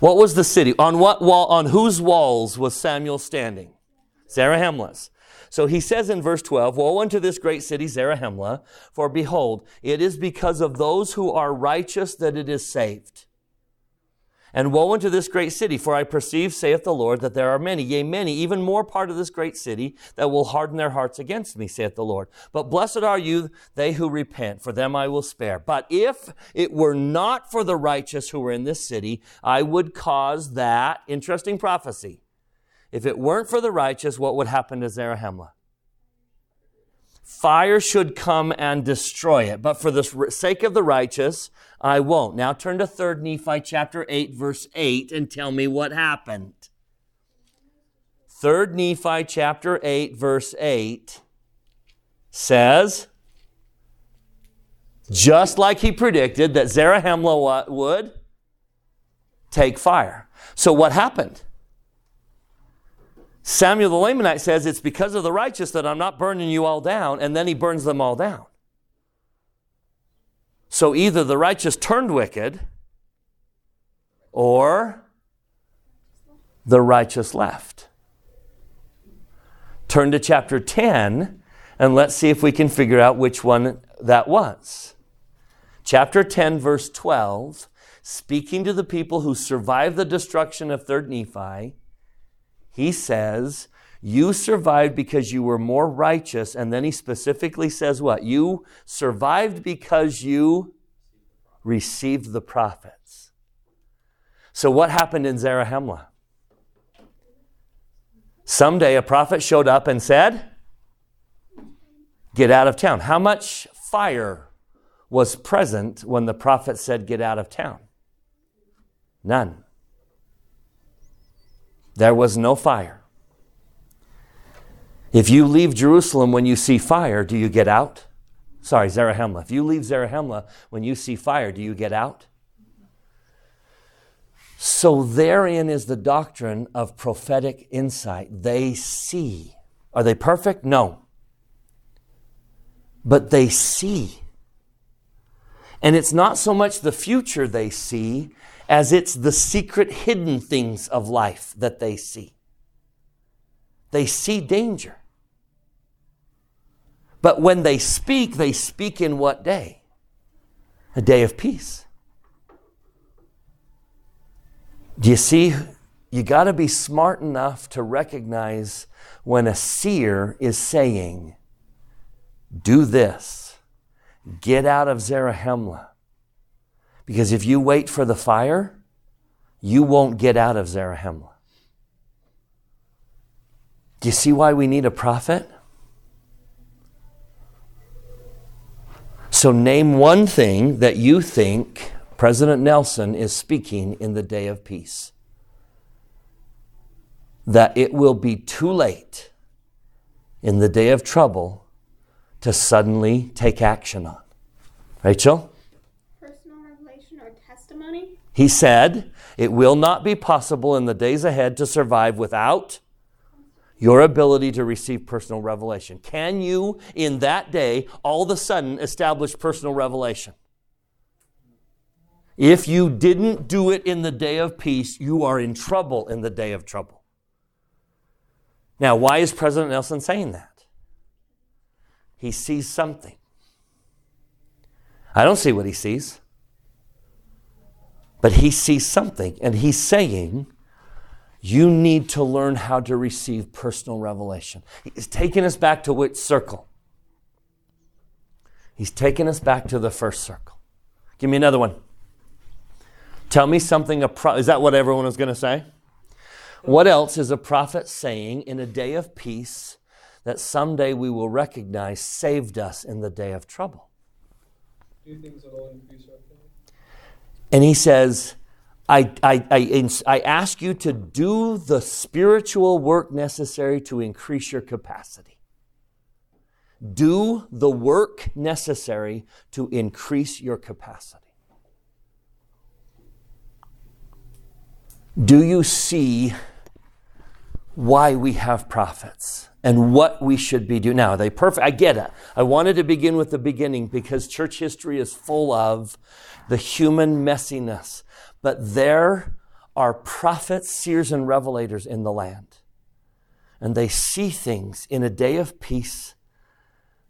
What was the city? On what wall, on whose walls was Samuel standing? Zarahemla's. So he says in verse 12, Woe unto this great city, Zarahemla, for behold, it is because of those who are righteous that it is saved. And woe unto this great city, for I perceive, saith the Lord, that there are many, yea, many, even more part of this great city, that will harden their hearts against me, saith the Lord. But blessed are you, they who repent, for them I will spare. But if it were not for the righteous who were in this city, I would cause that, interesting prophecy. If it weren't for the righteous, what would happen to Zarahemla? Fire should come and destroy it. But for the sake of the righteous, I won't. Now turn to 3rd Nephi chapter 8, verse 8, and tell me what happened. 3rd Nephi chapter 8, verse 8 says, Just like he predicted that Zarahemla would take fire. So what happened? Samuel the Lamanite says, It's because of the righteous that I'm not burning you all down, and then he burns them all down. So either the righteous turned wicked, or the righteous left. Turn to chapter 10, and let's see if we can figure out which one that was. Chapter 10, verse 12, speaking to the people who survived the destruction of 3rd Nephi, he says, You survived because you were more righteous. And then he specifically says what? You survived because you received the prophets. So, what happened in Zarahemla? Someday a prophet showed up and said, Get out of town. How much fire was present when the prophet said, Get out of town? None. There was no fire. If you leave Jerusalem when you see fire, do you get out? Sorry, Zarahemla. If you leave Zarahemla when you see fire, do you get out? So therein is the doctrine of prophetic insight. They see. Are they perfect? No. But they see. And it's not so much the future they see as it's the secret hidden things of life that they see. They see danger. But when they speak, they speak in what day? A day of peace. Do you see? You got to be smart enough to recognize when a seer is saying, Do this, get out of Zarahemla. Because if you wait for the fire, you won't get out of Zarahemla. Do you see why we need a prophet? So, name one thing that you think President Nelson is speaking in the day of peace. That it will be too late in the day of trouble to suddenly take action on. Rachel? Personal revelation or testimony? He said, It will not be possible in the days ahead to survive without your ability to receive personal revelation. Can you, in that day, all of a sudden establish personal revelation? If you didn't do it in the day of peace, you are in trouble in the day of trouble. Now, why is President Nelson saying that? He sees something. I don't see what he sees, but he sees something, and he's saying, you need to learn how to receive personal revelation. He's taking us back to which circle? He's taking us back to the first circle. Give me another one. Tell me something. A pro- is that what everyone was going to say? What else is a prophet saying in a day of peace that someday we will recognize saved us in the day of trouble? Do things that will increase our faith. And he says, I, I, I, I ask you to do the spiritual work necessary to increase your capacity. Do the work necessary to increase your capacity. Do you see why we have prophets and what we should be doing? Now, are they perfect? I get it. I wanted to begin with the beginning because church history is full of the human messiness. But there are prophets, seers, and revelators in the land. And they see things in a day of peace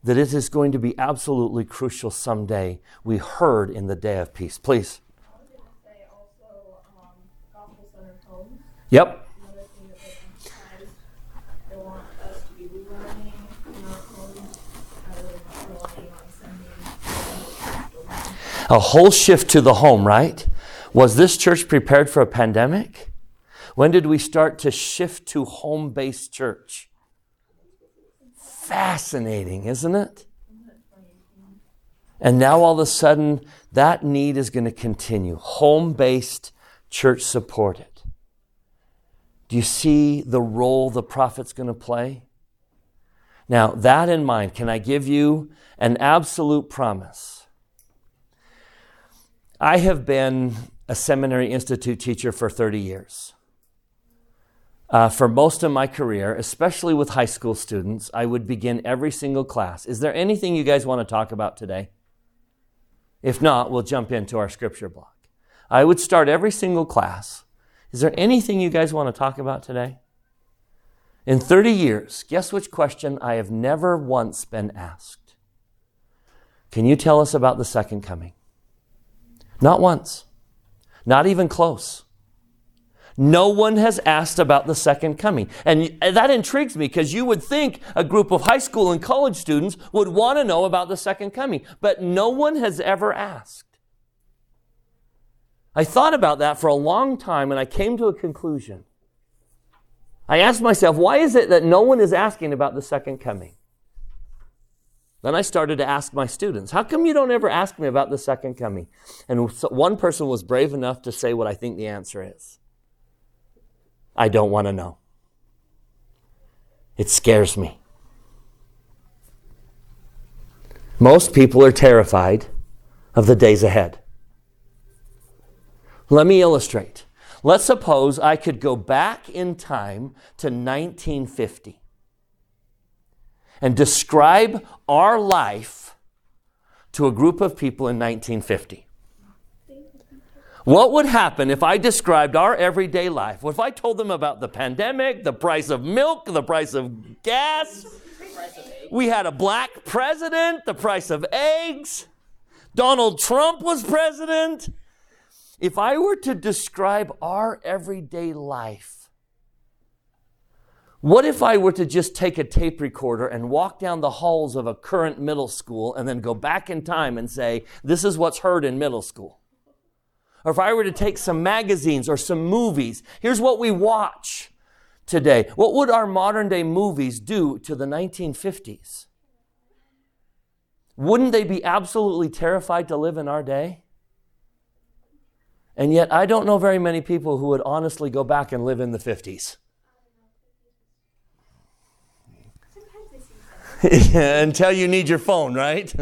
that it is going to be absolutely crucial someday. We heard in the day of peace. Please. I was gonna say also, um, gospel centered homes. Yep. Another thing that they emphasize, they want us to be learning in our homes rather than relying on sending. A whole shift to the home, right? Was this church prepared for a pandemic? When did we start to shift to home based church? Fascinating, isn't it? And now all of a sudden, that need is going to continue. Home based, church supported. Do you see the role the prophet's going to play? Now, that in mind, can I give you an absolute promise? I have been a seminary institute teacher for 30 years. Uh, for most of my career, especially with high school students, I would begin every single class. Is there anything you guys want to talk about today? If not, we'll jump into our scripture block. I would start every single class. Is there anything you guys want to talk about today? In 30 years, guess which question I have never once been asked? Can you tell us about the second coming? Not once. Not even close. No one has asked about the second coming. And that intrigues me because you would think a group of high school and college students would want to know about the second coming, but no one has ever asked. I thought about that for a long time and I came to a conclusion. I asked myself, why is it that no one is asking about the second coming? Then I started to ask my students, how come you don't ever ask me about the second coming? And one person was brave enough to say what I think the answer is I don't want to know. It scares me. Most people are terrified of the days ahead. Let me illustrate. Let's suppose I could go back in time to 1950 and describe our life to a group of people in 1950. What would happen if I described our everyday life? What if I told them about the pandemic, the price of milk, the price of gas? We had a black president, the price of eggs. Donald Trump was president. If I were to describe our everyday life, what if I were to just take a tape recorder and walk down the halls of a current middle school and then go back in time and say, this is what's heard in middle school? Or if I were to take some magazines or some movies, here's what we watch today. What would our modern day movies do to the 1950s? Wouldn't they be absolutely terrified to live in our day? And yet, I don't know very many people who would honestly go back and live in the 50s. Until you need your phone, right?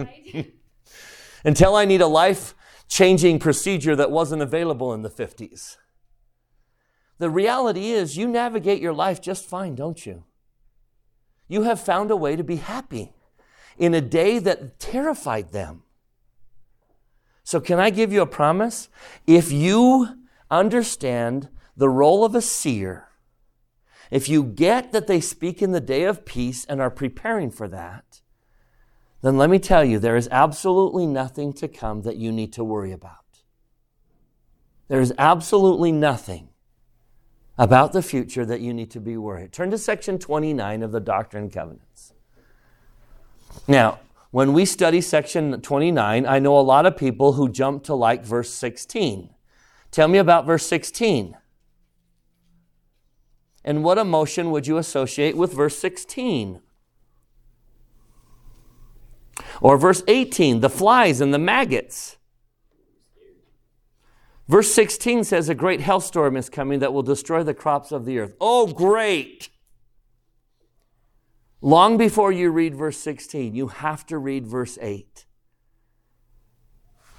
Until I need a life changing procedure that wasn't available in the 50s. The reality is, you navigate your life just fine, don't you? You have found a way to be happy in a day that terrified them. So, can I give you a promise? If you understand the role of a seer, if you get that they speak in the day of peace and are preparing for that, then let me tell you, there is absolutely nothing to come that you need to worry about. There is absolutely nothing about the future that you need to be worried. Turn to section 29 of the Doctrine and Covenants. Now, when we study section 29, I know a lot of people who jump to like verse 16. Tell me about verse 16. And what emotion would you associate with verse 16? Or verse 18, the flies and the maggots. Verse 16 says a great hailstorm is coming that will destroy the crops of the earth. Oh, great! Long before you read verse 16, you have to read verse 8.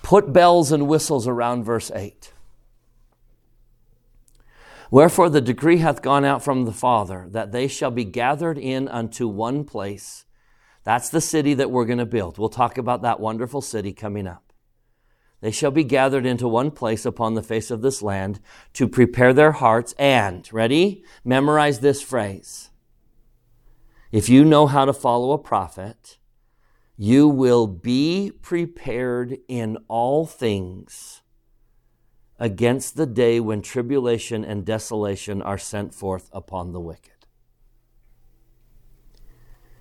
Put bells and whistles around verse 8. Wherefore the decree hath gone out from the Father that they shall be gathered in unto one place. That's the city that we're going to build. We'll talk about that wonderful city coming up. They shall be gathered into one place upon the face of this land to prepare their hearts and, ready? Memorize this phrase. If you know how to follow a prophet, you will be prepared in all things against the day when tribulation and desolation are sent forth upon the wicked.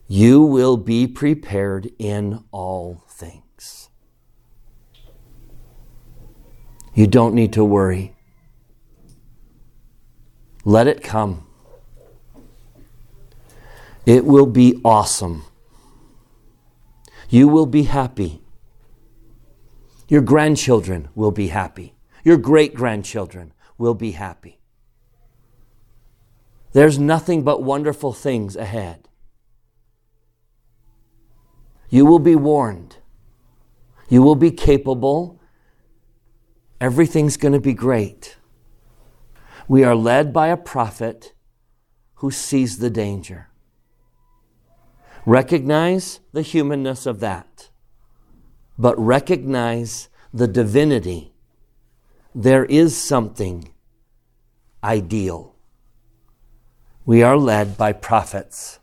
You will be prepared in all things. You don't need to worry. Let it come. It will be awesome. You will be happy. Your grandchildren will be happy. Your great grandchildren will be happy. There's nothing but wonderful things ahead. You will be warned. You will be capable everything's going to be great. We are led by a prophet who sees the danger. Recognize the humanness of that, but recognize the divinity. There is something ideal. We are led by prophets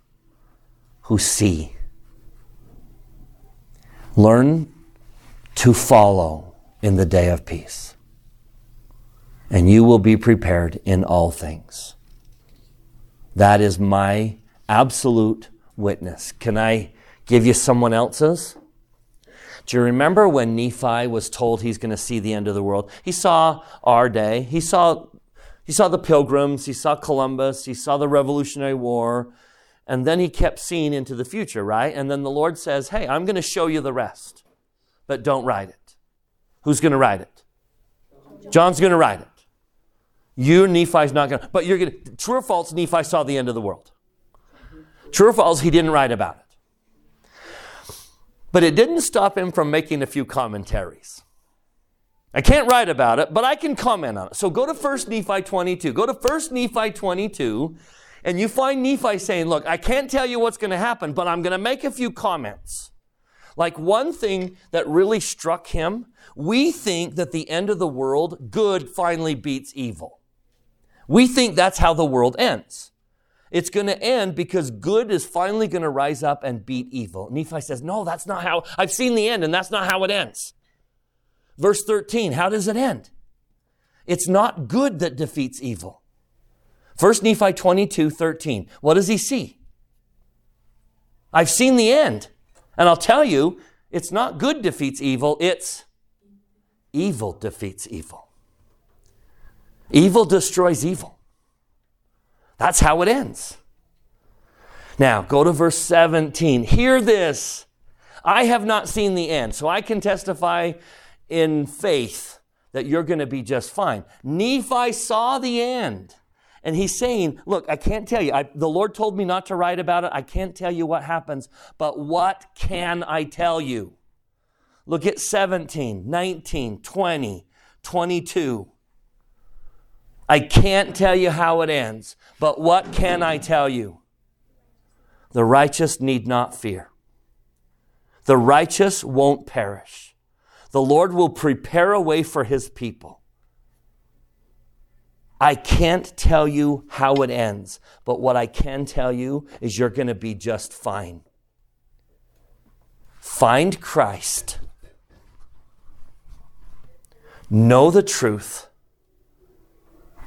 who see. Learn to follow in the day of peace, and you will be prepared in all things. That is my absolute witness. Can I give you someone else's? Do you remember when Nephi was told he's going to see the end of the world? He saw our day. He saw, he saw the pilgrims. He saw Columbus. He saw the Revolutionary War. And then he kept seeing into the future, right? And then the Lord says, Hey, I'm going to show you the rest, but don't write it. Who's going to write it? John's going to write it. You, Nephi's not going to. But you're going to. True or false, Nephi saw the end of the world. True or false, he didn't write about it. But it didn't stop him from making a few commentaries. I can't write about it, but I can comment on it. So go to 1 Nephi 22. Go to 1 Nephi 22, and you find Nephi saying, Look, I can't tell you what's going to happen, but I'm going to make a few comments. Like one thing that really struck him, we think that the end of the world, good finally beats evil. We think that's how the world ends. It's going to end because good is finally going to rise up and beat evil. Nephi says, No, that's not how, I've seen the end, and that's not how it ends. Verse 13, how does it end? It's not good that defeats evil. 1 Nephi 22, 13. What does he see? I've seen the end. And I'll tell you, it's not good defeats evil, it's evil defeats evil. Evil destroys evil. That's how it ends. Now, go to verse 17. Hear this. I have not seen the end, so I can testify in faith that you're going to be just fine. Nephi saw the end. And he's saying, Look, I can't tell you. I, the Lord told me not to write about it. I can't tell you what happens. But what can I tell you? Look at 17, 19, 20, 22. I can't tell you how it ends, but what can I tell you? The righteous need not fear. The righteous won't perish. The Lord will prepare a way for his people. I can't tell you how it ends, but what I can tell you is you're going to be just fine. Find Christ. Know the truth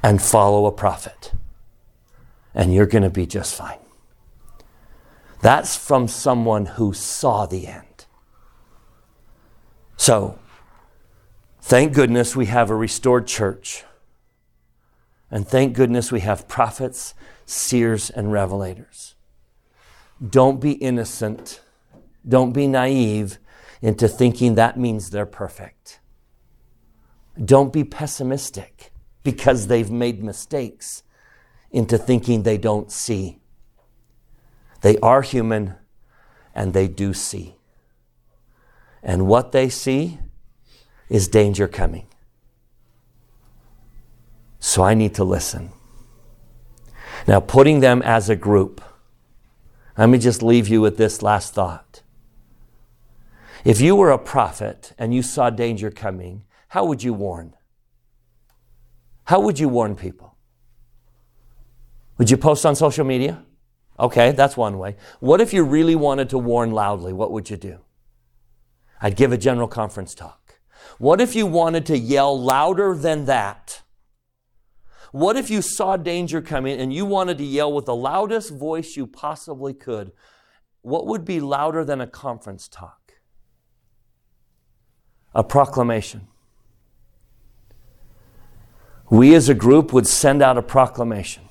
and follow a prophet, and you're going to be just fine. That's from someone who saw the end. So, thank goodness we have a restored church. And thank goodness we have prophets, seers, and revelators. Don't be innocent. Don't be naive into thinking that means they're perfect. Don't be pessimistic because they've made mistakes into thinking they don't see. They are human and they do see. And what they see is danger coming. So I need to listen. Now, putting them as a group, let me just leave you with this last thought. If you were a prophet and you saw danger coming, how would you warn? How would you warn people? Would you post on social media? Okay, that's one way. What if you really wanted to warn loudly? What would you do? I'd give a general conference talk. What if you wanted to yell louder than that? What if you saw danger coming and you wanted to yell with the loudest voice you possibly could? What would be louder than a conference talk? A proclamation. We as a group would send out a proclamation.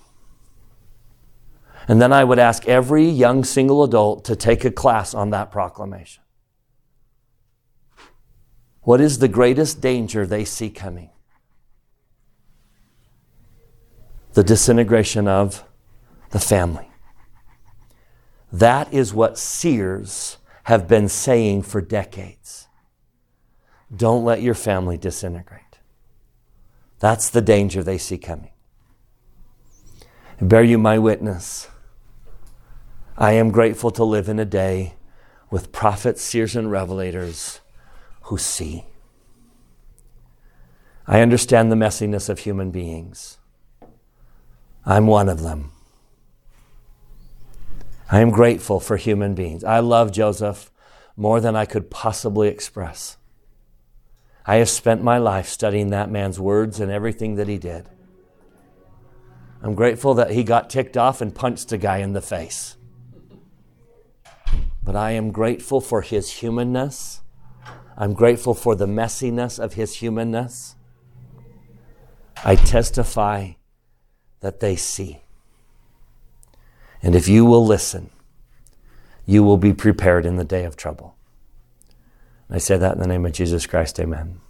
And then I would ask every young single adult to take a class on that proclamation. What is the greatest danger they see coming? The disintegration of the family. That is what seers have been saying for decades. Don't let your family disintegrate. That's the danger they see coming. bear you my witness. I am grateful to live in a day with prophets, seers, and revelators who see. I understand the messiness of human beings. I'm one of them. I am grateful for human beings. I love Joseph more than I could possibly express. I have spent my life studying that man's words and everything that he did. I'm grateful that he got ticked off and punched a guy in the face. But I am grateful for his humanness. I'm grateful for the messiness of his humanness. I testify that they see. And if you will listen, you will be prepared in the day of trouble. I say that in the name of Jesus Christ, amen.